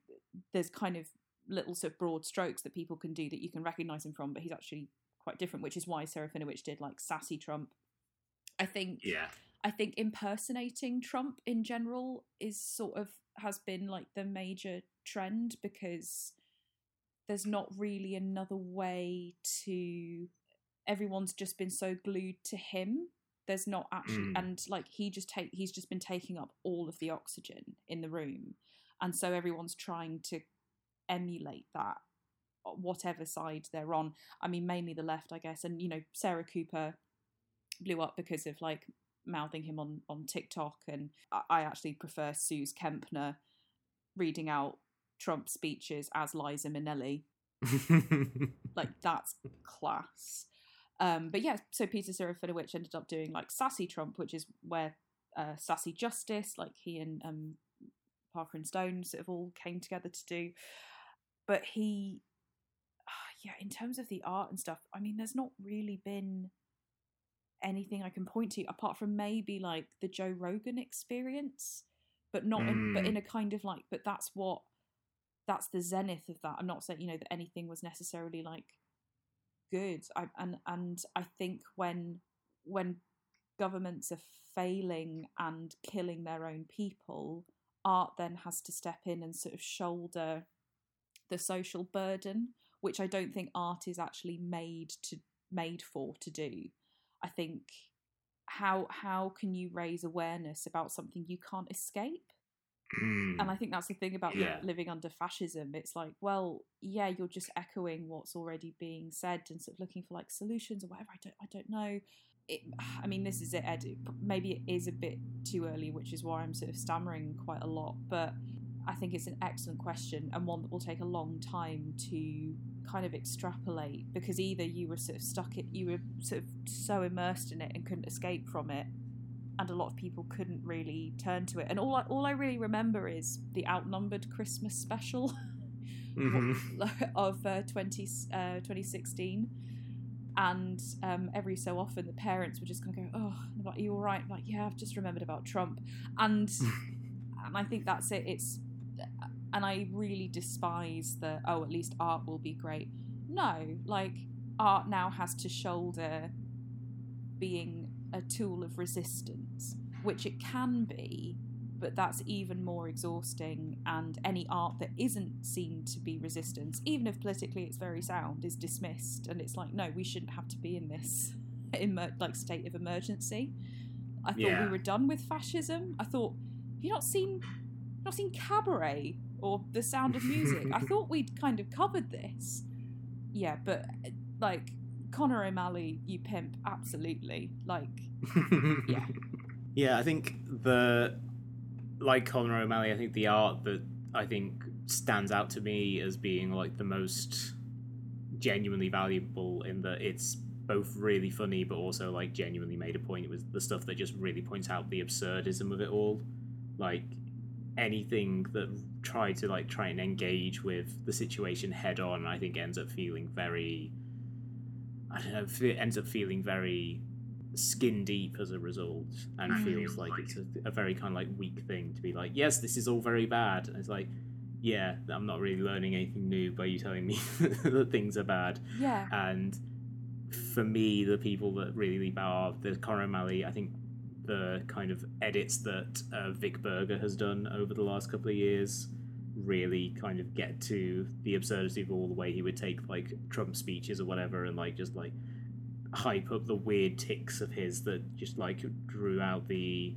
there's kind of little sort of broad strokes that people can do that you can recognize him from, but he's actually quite different, which is why Serafinowicz did like sassy Trump. I think Yeah. I think impersonating Trump in general is sort of has been like the major trend because there's not really another way to everyone's just been so glued to him there's not actually Mm. and like he just take he's just been taking up all of the oxygen in the room and so everyone's trying to emulate that uh, whatever side they're on i mean mainly the left i guess and you know sarah cooper blew up because of like mouthing him on on tiktok and i, actually prefer suze kempner reading out trump speeches as liza minnelli. <laughs> Like that's class. Um but yeah so peter serafinowicz ended up doing like sassy trump which is where uh sassy justice like he and um parker and stone sort of all came together to do. But he <sighs> yeah in terms of the art and stuff i mean there's not really been anything i can point to apart from maybe like the joe rogan experience but not in, but Mm. in a kind of like but that's what that's the zenith of that. I'm not saying you know that anything was necessarily like good. I, and and i think when when governments are failing and killing their own people art then has to step in and sort of shoulder the social burden which i don't think art is actually made to made for to do i think how how can you raise awareness about something you can't escape Mm. and I think that's the thing about Yeah. living under fascism. It's like, well, yeah, you're just echoing what's already being said and sort of looking for like solutions or whatever. I don't, I don't know. It, <sighs> I mean, this is it, Ed. Maybe it is a bit too early, which is why I'm sort of stammering quite a lot. But I think it's an excellent question and one that will take a long time to kind of extrapolate because either you were sort of stuck it, you were sort of so immersed in it and couldn't escape from it, and a lot of people couldn't really turn to it. And all I, all I really remember is the outnumbered Christmas special <laughs> Mhm. <laughs> of uh, 20, uh, 2016. And um, every so often, the parents would just kind of go, "Oh, like, are you all right?" I'm like, "Yeah, I've just remembered about Trump," and <laughs> and I think that's it. It's and I really despise the oh, at least art will be great. No, like art now has to shoulder being a tool of resistance, which it can be, but that's even more exhausting. And any art that isn't seen to be resistance, even if politically it's very sound, is dismissed. And it's like, no, we shouldn't have to be in this <laughs> emer- like state of emergency. I thought Yeah. we were done with fascism. I thought, have you not seen, not seen Cabaret or The Sound of Music? I <laughs> thought we'd kind of covered this. Yeah, but like Conor O'Malley, you pimp, absolutely. Like, Yeah. <laughs> Yeah, I think the like Conor O'Malley, I think the art that I think stands out to me as being like the most genuinely valuable in that it's both really funny but also like genuinely made a point. It was the stuff that just really points out the absurdism of it all. Like anything that tried to like try and engage with the situation head on, I think ends up feeling very I don't know, fe- ends up feeling very skin deep as a result and Mm. feels like it's a, a very kind of like weak thing to be like yes this is all very bad. And it's like yeah i'm not really learning anything new by you telling me <laughs> that things are bad. Yeah, and for me the people that really leap out are the Conor O'Malley. I think the kind of edits that uh, Vic Berger has done over the last couple of years really kind of get to the absurdity of all the way he would take like Trump speeches or whatever and like just like hype up the weird tics of his that just like drew out the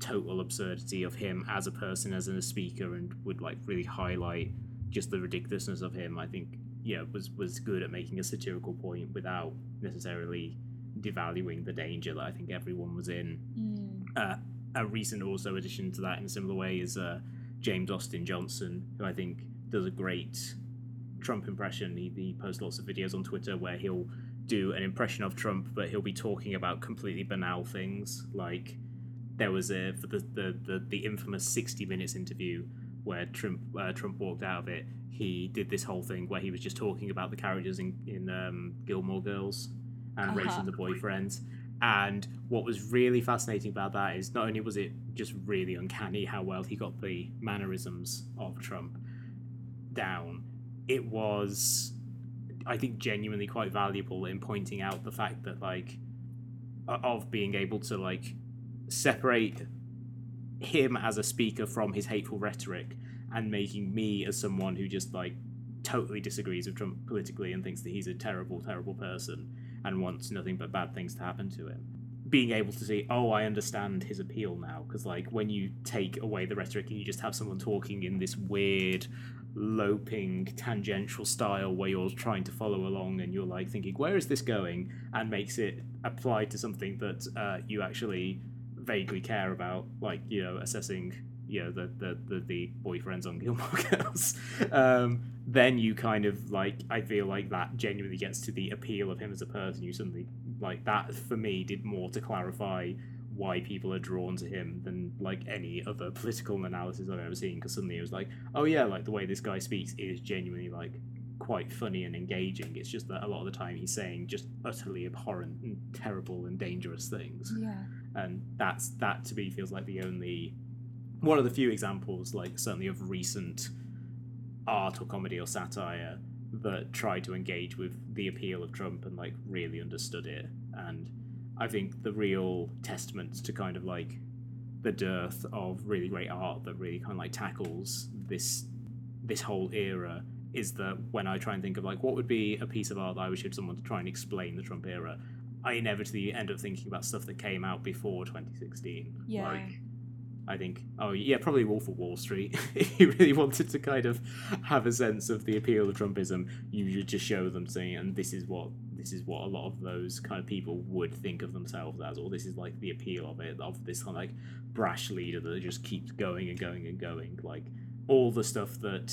total absurdity of him as a person as a speaker and would like really highlight just the ridiculousness of him. I think yeah was was good at making a satirical point without necessarily devaluing the danger that i think everyone was in Mm. uh, a recent also addition to that in a similar way is uh, James Austin Johnson, who I think does a great Trump impression. He, he posts lots of videos on Twitter where he'll do an impression of Trump, but he'll be talking about completely banal things. Like there was a for the the the, the infamous sixty minutes interview where Trump uh, Trump walked out of it. He did this whole thing where he was just talking about the characters in in um, Gilmore Girls and Uh-huh. raising the boyfriends. And what was really fascinating about that is not only was it just really uncanny how well he got the mannerisms of Trump down, it was, I think, genuinely quite valuable in pointing out the fact that, like, of being able to, like, separate him as a speaker from his hateful rhetoric and making me as someone who just, like, totally disagrees with Trump politically and thinks that he's a terrible, terrible person and wants nothing but bad things to happen to him. Being able to see, oh, I understand his appeal now. Because, like, when you take away the rhetoric and you just have someone talking in this weird, loping, tangential style where you're trying to follow along and you're, like, thinking, where is this going? And makes it apply to something that uh, you actually vaguely care about, like, you know, assessing. You know the the the, the boyfriends on Gilmore <laughs> Girls. Um, then you kind of like I feel like that genuinely gets to the appeal of him as a person. You suddenly like that for me did more to clarify why people are drawn to him than like any other political analysis I've ever seen. Because suddenly it was like, oh yeah, like the way this guy speaks is genuinely like quite funny and engaging. It's just that a lot of the time he's saying just utterly abhorrent and terrible and dangerous things Yeah. and that's that to me feels like the only one of the few examples like certainly of recent art or comedy or satire that tried to engage with the appeal of Trump and like really understood it and I think the real testament to kind of like the dearth of really great art that really kind of like tackles this this whole era is that when I try and think of like what would be a piece of art that I would show someone to try and explain the Trump era, I inevitably end up thinking about stuff that came out before 2016. Yeah. Like, I think, oh yeah, probably Wolf of Wall Street. <laughs> if you really wanted to kind of have a sense of the appeal of Trumpism, you just show them saying, and this is what this is what a lot of those kind of people would think of themselves as, or this is like the appeal of it, of this kind of like brash leader that just keeps going and going and going. Like all the stuff that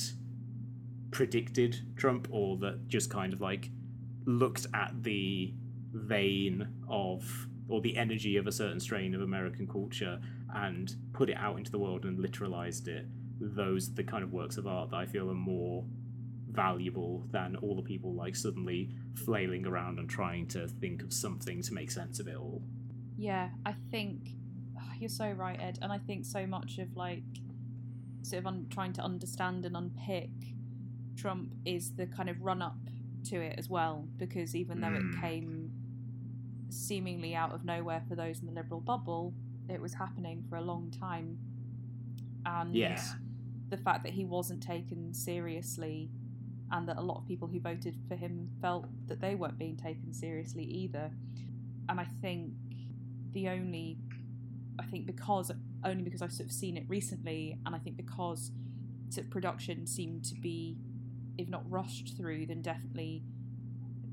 predicted Trump, or that just kind of like looked at the vein of or the energy of a certain strain of American culture and put it out into the world and literalized it. Those are the kind of works of art that I feel are more valuable than all the people like suddenly flailing around and trying to think of something to make sense of it all. Yeah, I think you're so right, Ed, and I think so much of like sort of un- trying to understand and unpick Trump is the kind of run up to it as well, because even though Mm. it came seemingly out of nowhere for those in the liberal bubble, it was happening for a long time, and Yeah. the fact that he wasn't taken seriously and that a lot of people who voted for him felt that they weren't being taken seriously either. And I think the only, I think because, only because I've sort of seen it recently, and I think because sort of production seemed to be, if not rushed through, then definitely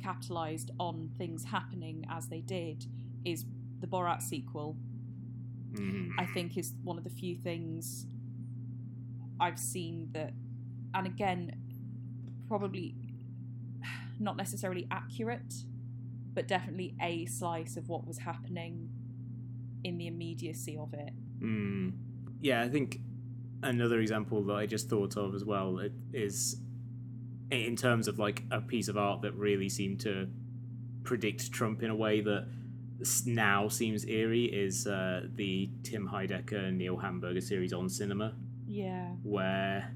capitalized on things happening as they did, is the Borat sequel Mhm. I think is one of the few things I've seen that, and again, probably not necessarily accurate, but definitely a slice of what was happening in the immediacy of it. Mm. Yeah, I think another example that I just thought of as well it- is in terms of like a piece of art that really seemed to predict Trump in a way that now seems eerie is uh, the Tim Heidecker Neil Hamburger series on cinema, Yeah. where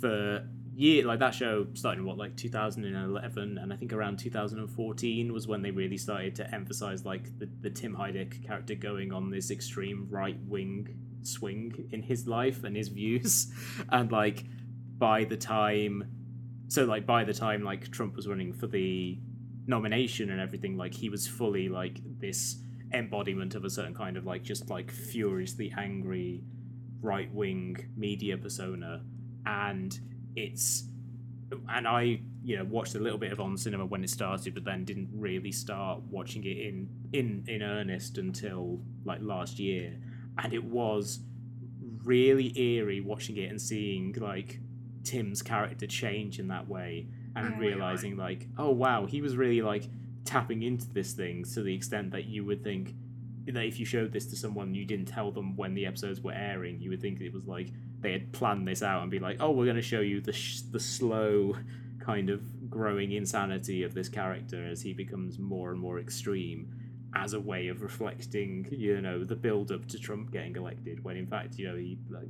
for year like that show started in what like 2011 and I think around 2014 was when they really started to emphasize like the, the Tim Heidecker character going on this extreme right wing swing in his life and his views <laughs> and like by the time so like by the time like Trump was running for the nomination and everything like he was fully like this embodiment of a certain kind of like just like furiously angry right wing media persona. And it's and I you know watched a little bit of on cinema when it started but then didn't really start watching it in in in earnest until like last year. And it was really eerie watching it and seeing like Tim's character change in that way and Yeah. realizing like oh wow he was really like tapping into this thing to the extent that you would think that if you showed this to someone you didn't tell them when the episodes were airing, you would think it was like they had planned this out and be like, "Oh, we're going to show you the sh- the slow kind of growing insanity of this character as he becomes more and more extreme." As a way of reflecting, you know, the build up to Trump getting elected, when in fact, you know, he like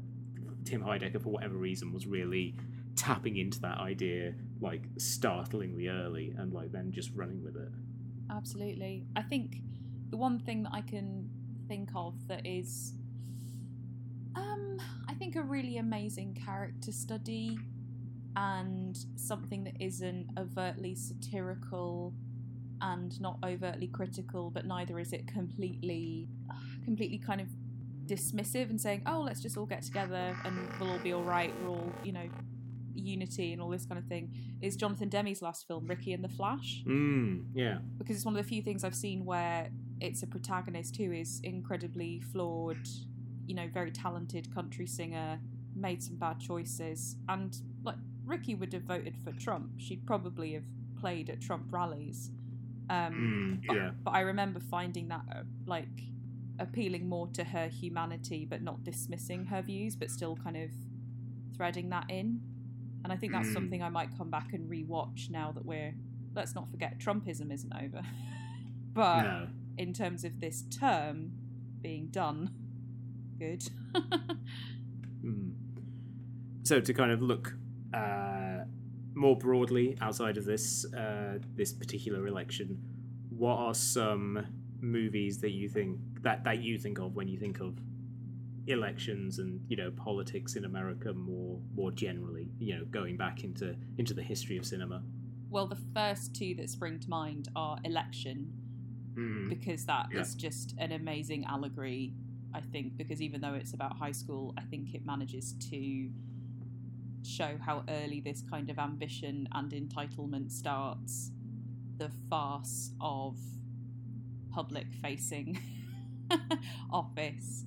Tim Heidecker for whatever reason was really tapping into that idea like startlingly early and like then just running with it. Absolutely. I think the one thing that I can think of that is um I think a really amazing character study and something that isn't overtly satirical and not overtly critical but neither is it completely completely kind of dismissive and saying oh let's just all get together and we'll all be all right we're all you know unity and all this kind of thing is Jonathan Demme's last film, Ricki and the Flash. Mm, yeah. Because it's one of the few things I've seen where it's a protagonist who is incredibly flawed, you know, very talented country singer, made some bad choices. And, like, Ricki would have voted for Trump. She'd probably have played at Trump rallies. Um, Mm, but, yeah. but I remember finding that, uh, like, appealing more to her humanity, but not dismissing her views, but still kind of threading that in. And I think that's Mm. something I might come back and rewatch now that we're. Let's not forget, Trumpism isn't over. <laughs> but no. in terms of this term being done, good. Mm. So to kind of look uh, more broadly outside of this uh, this particular election, what are some movies that you think that that you think of when you think of elections and you know politics in America more more generally? You know, going back into into the history of cinema. well, the first two that spring to mind are Election, Mm. because that is Yeah. just an amazing allegory, I think, because even though it's about high school, I think it manages to show how early this kind of ambition and entitlement starts. The farce of public facing <laughs> office,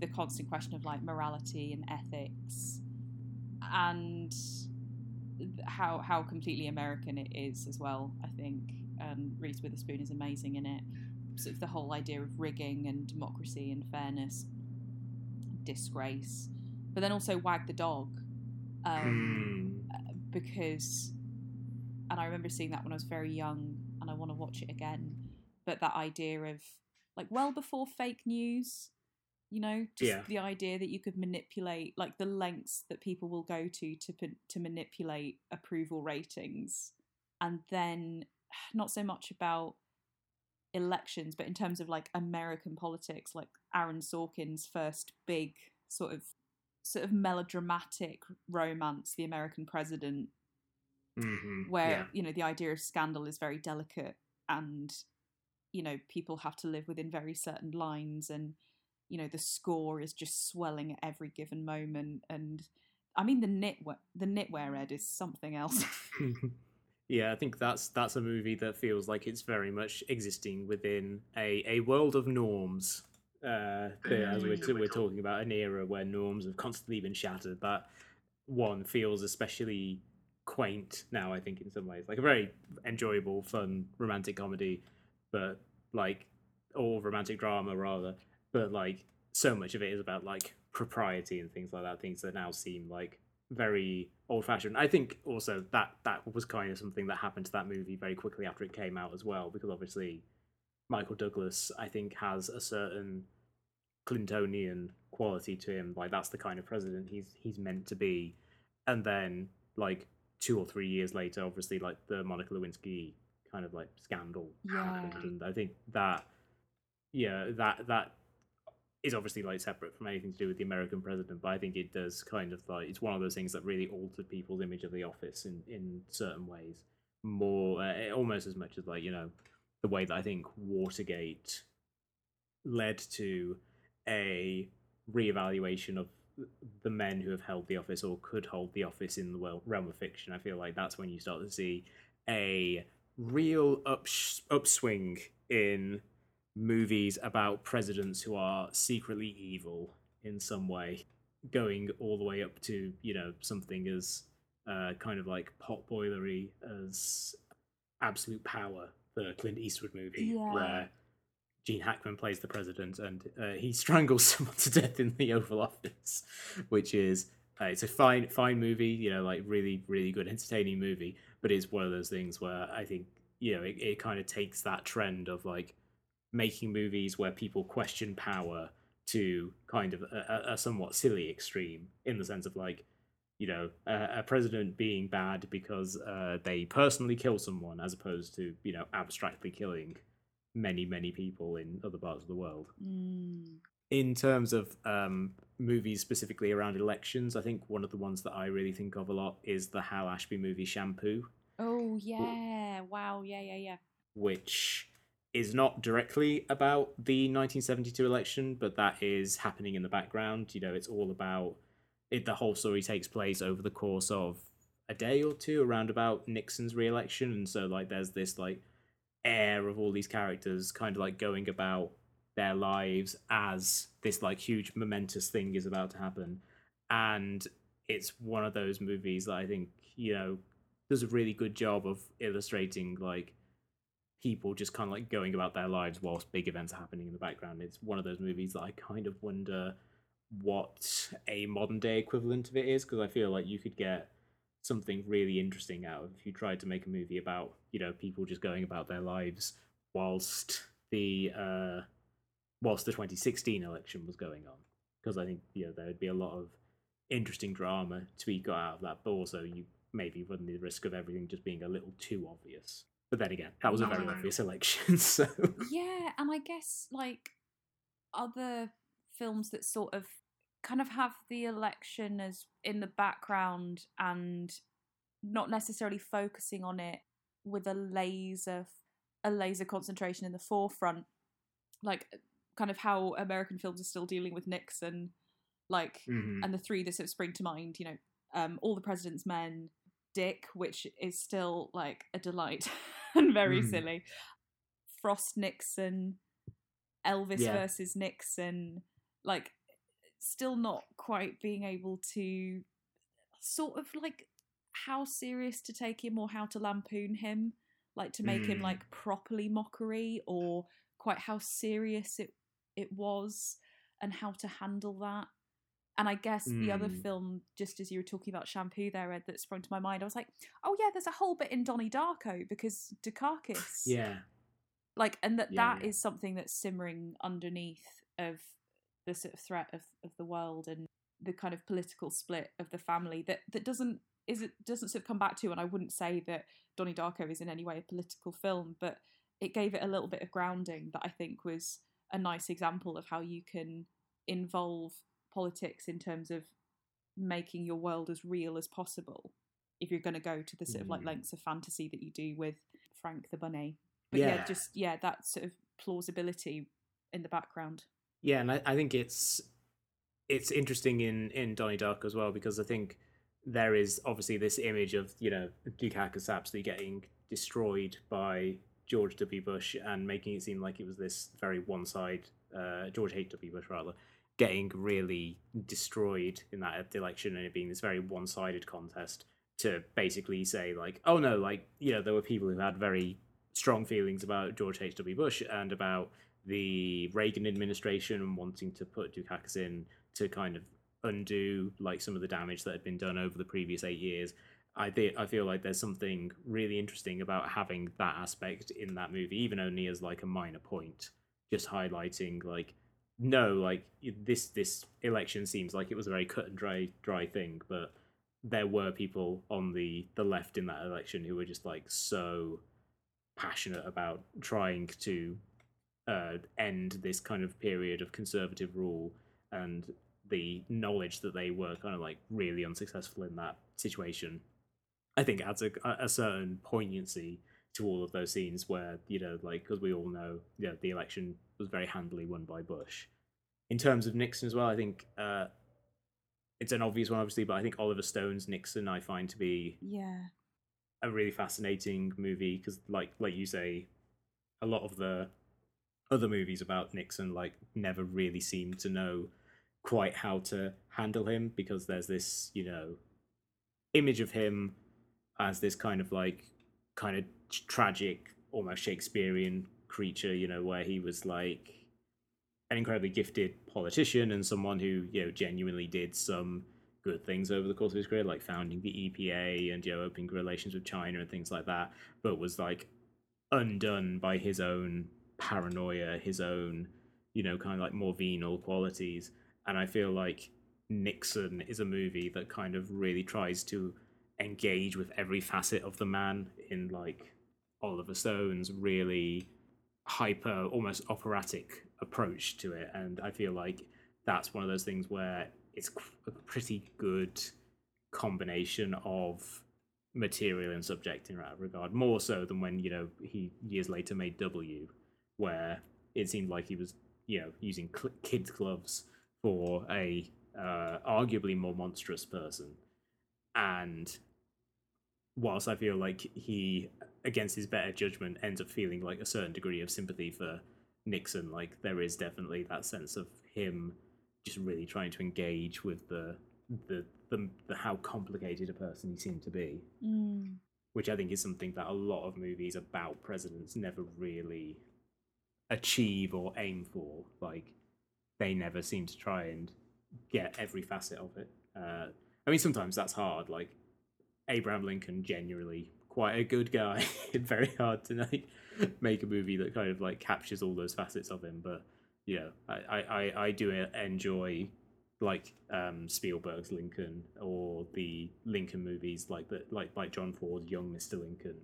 the constant question of like morality and ethics, and how how completely American it is as well. I think and Reese Witherspoon is amazing in it. Sort of the whole idea of rigging and democracy and fairness, disgrace, but then also Wag the Dog, um, Mm. because, and I remember seeing that when I was very young, and I want to watch it again. But that idea of like well before fake news, you know, just Yeah. the idea that you could manipulate like the lengths that people will go to to to manipulate approval ratings, and then <sighs> not so much about elections, but in terms of like American politics, like Aaron Sorkin's first big sort of sort of melodramatic romance, The American President, Mhm. where Yeah. you know the idea of scandal is very delicate and you know people have to live within very certain lines and you know the score is just swelling at every given moment and i mean the knitwear the knitwear ed is something else <laughs> <laughs> yeah, I think that's that's a movie that feels like it's very much existing within a, a world of norms. Uh, there, as we're, we're talking about an era where norms have constantly been shattered, that one feels especially quaint now. I think in some ways, like a very enjoyable, fun romantic comedy, but like or romantic drama rather, but like so much of it is about like propriety and things like that. Things that now seem like very old fashioned. I think also that that was kind of something that happened to that movie very quickly after it came out as well, because obviously Michael Douglas, I think, has a certain Clintonian quality to him. Like that's the kind of president he's he's meant to be. And then like two or three years later, obviously like the Monica Lewinsky kind of like scandal Yeah. happened, and I think that yeah that that is obviously like separate from anything to do with the American president, but I think it does kind of like it's one of those things that really altered people's image of the office in in certain ways more uh, almost as much as like you know the way that I think Watergate led to a reevaluation of the men who have held the office or could hold the office in the realm of fiction. I feel like that's when you start to see a real ups- upswing in movies about presidents who are secretly evil in some way, going all the way up to you know something as uh, kind of like potboilery as absolute power the Clint Eastwood movie, Yeah. where Gene Hackman plays the president and uh, he strangles <laughs> someone to death in the Oval Office, which is uh, it's a fine fine movie, you know, like really really good entertaining movie, but it's one of those things where I think you know it, it kind of takes that trend of like making movies where people question power to kind of a, a- somewhat silly extreme in the sense of like you know a, a president being bad because uh, they personally kill someone as opposed to you know abstractly killing many many people in other parts of the world Mm. in terms of um, movies specifically around elections i think one of the ones that i really think of a lot is the hal ashby movie shampoo Oh yeah! Wow! Yeah, yeah, yeah. which is not directly about the 1972 election, but that is happening in the background. You know, it's all about it. The whole story takes place over the course of a day or two around about Nixon's re-election, and so like there's this like air of all these characters kind of like going about their lives as this like huge momentous thing is about to happen, and it's one of those movies that I think you know does a really good job of illustrating like people just kind of like going about their lives whilst big events are happening in the background. It's one of those movies that I kind of wonder what a modern day equivalent of it is because I feel like you could get something really interesting out of if you tried to make a movie about you know people just going about their lives whilst the uh whilst the 2016 election was going on because I think you know there would be a lot of interesting drama to be got out of that but also you maybe run the risk of everything just being a little too obvious but then again that was a very No. obvious election <laughs> so Yeah, and I guess like other films that sort of kind of have the election as in the background and not necessarily focusing on it with a laser a laser concentration in the forefront like kind of how american films are still dealing with nixon like Mhm. and the three that sort of spring to mind, you know, um, All the President's Men, Dick, which is still like a delight <laughs> <laughs> and very Mhm. silly, Frost Nixon, Elvis Yeah. versus Nixon, like still not quite being able to sort of like how serious to take him or how to lampoon him, like to make him Mm. like properly mockery or quite how serious it it was and how to handle that. And I guess the other Mm. film, just as you were talking about shampoo there, Ed, that sprung to my mind, I was like, oh yeah, there's a whole bit in Donnie Darko because Dukakis, yeah like, and that Yeah, that yeah. is something that's simmering underneath of the sort of threat of, of the world and the kind of political split of the family that that doesn't is it doesn't sort of come back to. And I wouldn't say that Donnie Darko is in any way a political film, but it gave it a little bit of grounding that I think was a nice example of how you can involve politics in terms of making your world as real as possible if you're going to go to the sort of like Mm. lengths of fantasy that you do with Frank the Bunny. But yeah, Yeah. just yeah, that sort of plausibility in the background. Yeah, and I, I think it's it's interesting in in Donnie Dark as well because I think there is obviously this image of you know Dukakis absolutely getting destroyed by George W. Bush and making it seem like it was this very one side uh, George H. W. Bush rather getting really destroyed in that election and it being this very one sided contest to basically say like oh no like you know there were people who had very strong feelings about George H. W. Bush and about the Reagan administration and wanting to put Dukakis in to kind of undo like some of the damage that had been done over the previous eight years. I I feel like there's something really interesting about having that aspect in that movie, even only as like a minor point, just highlighting like no, like this this election seems like it was a very cut and dry dry thing, but there were people on the the left in that election who were just like so passionate about trying to uh, end this kind of period of conservative rule and the knowledge that they were kind of like really unsuccessful in that situation i think adds a, a certain poignancy to all of those scenes where you know like because we all know you know, the election was very handily won by bush in terms of nixon as well i think uh, it's an obvious one obviously but i think oliver stone's nixon i find to be Yeah. a really fascinating movie because like like you say a lot of the other movies about nixon like never really seem to know quite how to handle him because there's this you know image of him as this kind of like kind of tragic almost Shakespearean creature, you know, where he was like an incredibly gifted politician and someone who, you know, genuinely did some good things over the course of his career, like founding the EPA and, you know, opening relations with China and things like that, but was like undone by his own paranoia, his own, you know, kind of like more venal qualities. And I feel like Nixon is a movie that kind of really tries to engage with every facet of the man in like Oliver Stone's really hyper, almost operatic approach to it. And I feel like that's one of those things where it's a pretty good combination of material and subject in that regard, more so than when, you know, he years later made W, where it seemed like he was, you know, using cl- kids' gloves for a uh, arguably more monstrous person. And whilst I feel like he, against his better judgment, ends up feeling like a certain degree of sympathy for Nixon, like there is definitely that sense of him just really trying to engage with the the the, the how complicated a person he seemed to be, Mm. which I think is something that a lot of movies about presidents never really achieve or aim for. Like they never seem to try and get every facet of it. Uh, I mean, sometimes that's hard. Like Abraham Lincoln, genuinely quite a good guy. <laughs> it's very hard to like make a movie that kind of like captures all those facets of him. But know, I I, I do enjoy like um, Spielberg's Lincoln or the Lincoln movies, like the like like John Ford's Young Mister Lincoln,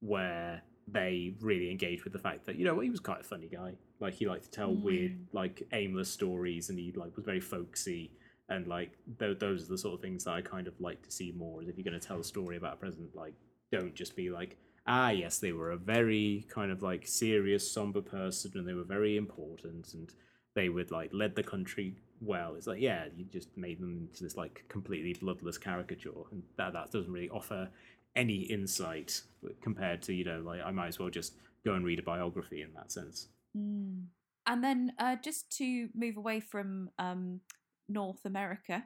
where they really engage with the fact that you know he was quite a funny guy. Like he liked to tell Mm. weird, like aimless stories, and he like was very folksy. And like th- those are the sort of things that I kind of like to see more. Is if you're going to tell a story about a president, like don't just be like, ah, yes, they were a very kind of like serious, somber person, and they were very important, and they would like led the country well. It's like, yeah, you just made them into this like completely bloodless caricature, and that that doesn't really offer any insight compared to you know like I might as well just go and read a biography in that sense. Mm. And then uh, just to move away from um, North America,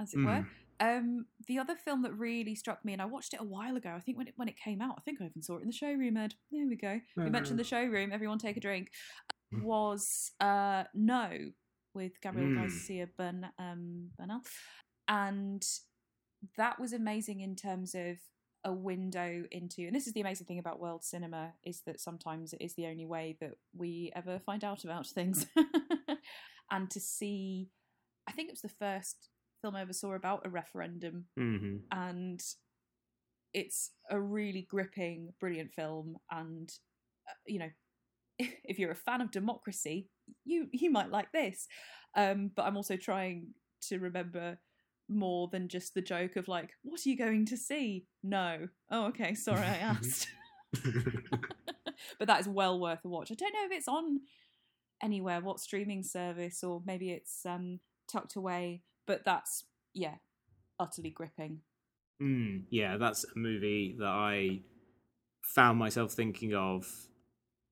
as it were, um, the other film that really struck me, and I watched it a while ago. I think when it when it came out, I think I even saw it in the showroom. Ed, there we go. We mentioned the showroom. Everyone take a drink. Was uh, No with Gabriel Mm. Garcia Bern, um, Bernal, and that was amazing in terms of a window into and this is the amazing thing about world cinema is that sometimes it is the only way that we ever find out about things <laughs> and to see i think it was the first film i ever saw about a referendum. Hmm and it's a really gripping brilliant film. And uh, you know <laughs> if you're a fan of democracy you you might like this. Um but i'm also trying to remember more than just the joke of like what are you going to see? No. Oh okay. Sorry i <laughs> asked. <laughs> But that is well worth a watch. I don't know if it's on anywhere what streaming service or maybe it's um tucked away but that's yeah utterly gripping Mm, yeah, that's a movie that I found myself thinking of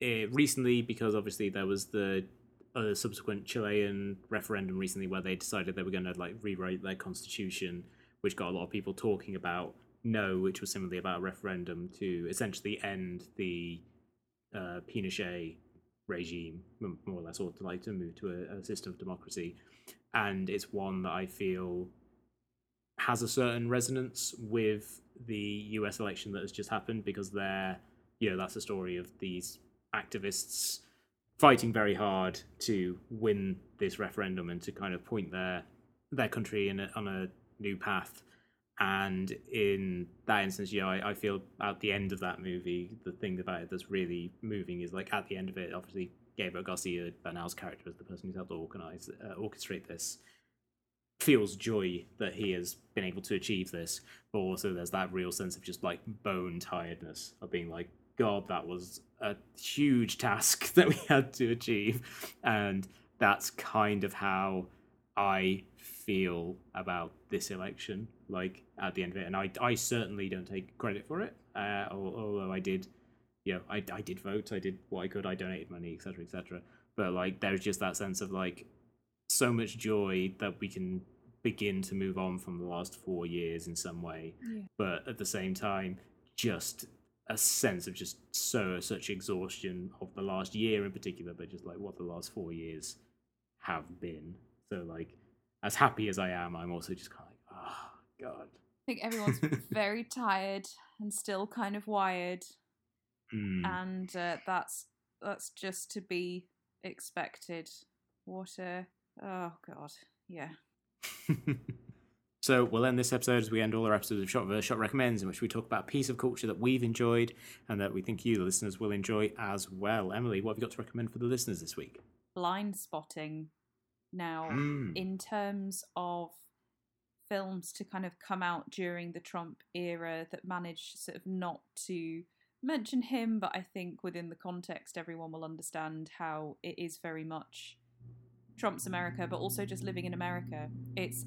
uh, recently because obviously there was the uh, subsequent Chilean referendum recently where they decided they were going to like rewrite their constitution, which got a lot of people talking about no, which was similarly about a referendum to essentially end the uh, Pinochet regime, more or less, or to like to move to a, a system of democracy. And it's one that I feel has a certain resonance with the US election that has just happened because they're, you know, that's a story of these activists fighting very hard to win this referendum and to kind of point their their country in a, on a new path. And in that instance, you know, I, I feel at the end of that movie, the thing about it that's really moving is like at the end of it, obviously Gabriel Garcia Bernal's character as the person who's helped organize, uh, orchestrate this feels joy that he has been able to achieve this, but also there's that real sense of just like bone tiredness of being like, God, that was a huge task <laughs> that we had to achieve. And that's kind of how I feel about this election, like at the end of it. And I, I certainly don't take credit for it, uh, although I did, you know, I, I did vote, I did what I could, I donated money, etc., etc. But like, there's just that sense of like, so much joy that we can begin to move on from the last four years in some way yeah but at the same time just a sense of just so such exhaustion of the last year in particular, but just like what the last four years have been. So like, as happy as I am, I'm also just kind of like, oh god. I think everyone's <laughs> very tired and still kind of wired, Mm. and uh, that's that's just to be expected. What a oh god, yeah. <laughs> so we'll end this episode as we end all our episodes of Shot vs. Shot Recommends, in which we talk about a piece of culture that we've enjoyed and that we think you, the listeners, will enjoy as well. Emily, what have you got to recommend for the listeners this week? Blindspotting. Now, Mm. in terms of films to kind of come out during the Trump era that managed sort of not to mention him, but I think within the context, everyone will understand how it is very much Trump's America, but also just living in America. It's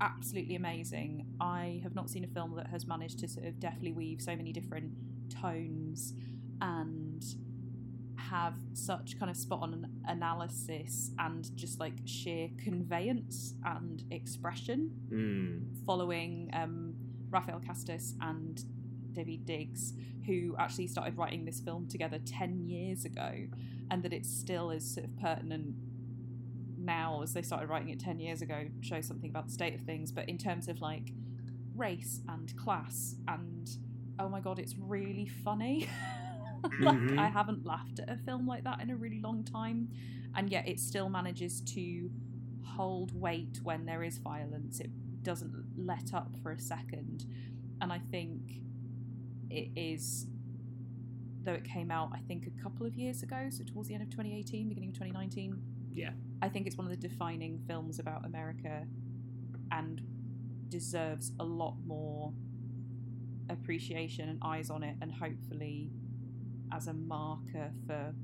absolutely amazing. I have not seen a film that has managed to sort of deftly weave so many different tones and have such kind of spot on analysis and just like sheer conveyance and expression Mm. following um, Rafael Casal and Daveed Diggs, who actually started writing this film together 10 years ago, and that it still is sort of pertinent now as they started writing it 10 years ago, shows something about the state of things. But in terms of like race and class, and oh my god, it's really funny. <laughs> like, Mhm. I haven't laughed at a film like that in a really long time, and yet it still manages to hold weight when there is violence. It doesn't let up for a second. And I think it is, though it came out, I think, a couple of years ago, so towards the end of 2018, beginning of 2019, Yeah. I think it's one of the defining films about America and deserves a lot more appreciation and eyes on it, and hopefully as a marker for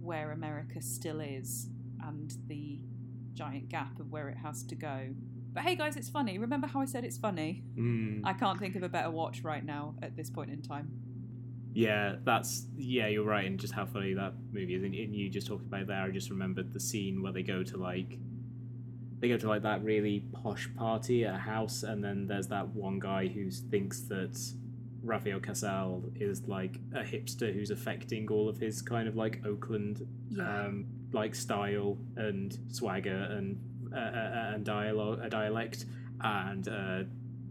where America still is and the giant gap of where it has to go. But hey, guys, it's funny. Remember how I said it's funny? Mm. I can't think of a better watch right now at this point in time. Yeah, that's yeah, you're right, and just how funny that movie is. And, and you just talked about there, I just remembered the scene where they go to like they go to like that really posh party at a house, and then there's that one guy who thinks that Rafael Casal is like a hipster who's affecting all of his kind of like Oakland Yeah. um, like style and swagger and and dialogue, a dialect, and uh,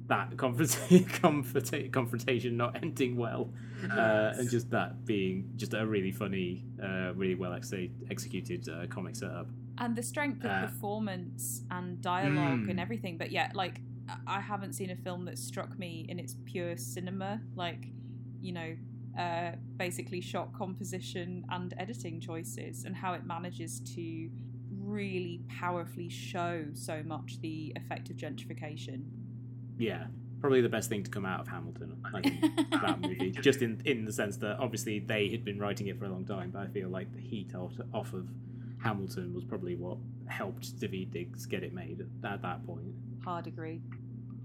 that <laughs> confront- confront- confrontation not ending well, uh, and just that being just a really funny, uh, really well ex- executed uh, comic setup. and the strength of Uh, performance and dialogue and Mm. everything. But yeah, like I- I haven't seen a film that struck me in its pure cinema, like you know, uh, basically shot composition and editing choices, and how it manages to really powerfully show so much the effect of gentrification. Yeah, probably the best thing to come out of Hamilton. I think that movie, <laughs> just in in the sense that obviously they had been writing it for a long time, but I feel like the heat off, off of Hamilton was probably what helped Daveed Diggs get it made at, at that point. Hard agree.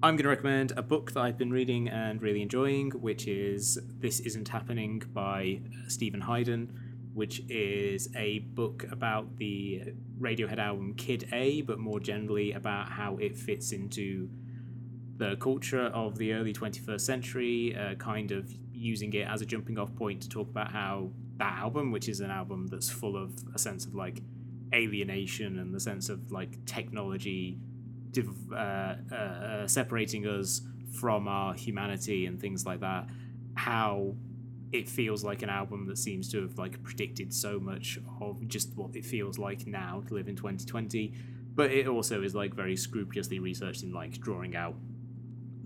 I'm going to recommend a book that I've been reading and really enjoying, which is This Isn't Happening by Steven Hyden, which is a book about the Radiohead album Kid A, but more generally about how it fits into the culture of the early 21st century, uh, kind of using it as a jumping off point to talk about how that album, which is an album that's full of a sense of like alienation and the sense of like technology div- uh, uh, uh, separating us from our humanity and things like that, how it feels like an album that seems to have like predicted so much of just what it feels like now to live in 2020 but it also is like very scrupulously researched in like drawing out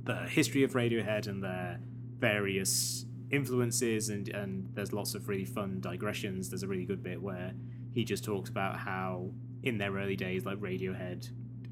the history of Radiohead and their various influences and and there's lots of really fun digressions. There's a really good bit where he just talks about how in their early days like Radiohead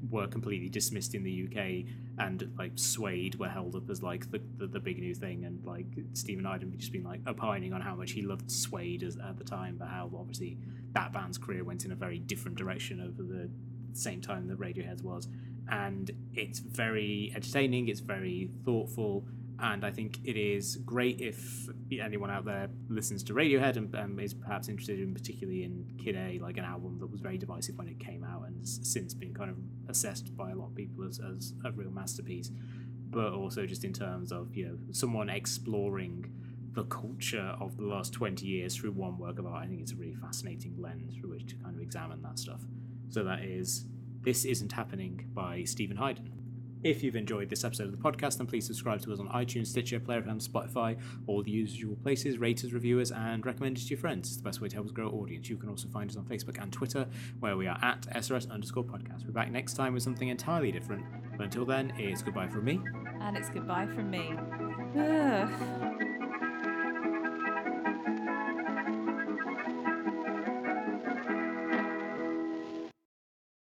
were mm. completely dismissed in the UK and like Suede were held up as like the, the, the big new thing. And like Steven Hyden just been like opining on how much he loved Suede as, at the time but how obviously that band's career went in a very different direction over the same time that Radiohead's was. And it's very entertaining it's very thoughtful and I think it is great if anyone out there listens to Radiohead and, is perhaps interested in particularly in Kid A, like an album that was very divisive when it came out and has since been kind of assessed by a lot of people as, as a real masterpiece. But also just in terms of you know someone exploring the culture of the last 20 years through one work of art. I think it's a really fascinating lens through which to kind of examine that stuff. So that is This Isn't Happening by Steven Hyden. If you've enjoyed this episode of the podcast, then please subscribe to us on iTunes, Stitcher, Player FM, Spotify, all the usual places, rate us, review us, and recommend us to your friends. It's the best way to help us grow our audience. You can also find us on Facebook and Twitter, where we are at SRS underscore podcast. We're back next time with something entirely different. But until then, it's goodbye from me. And it's goodbye from me. Ugh.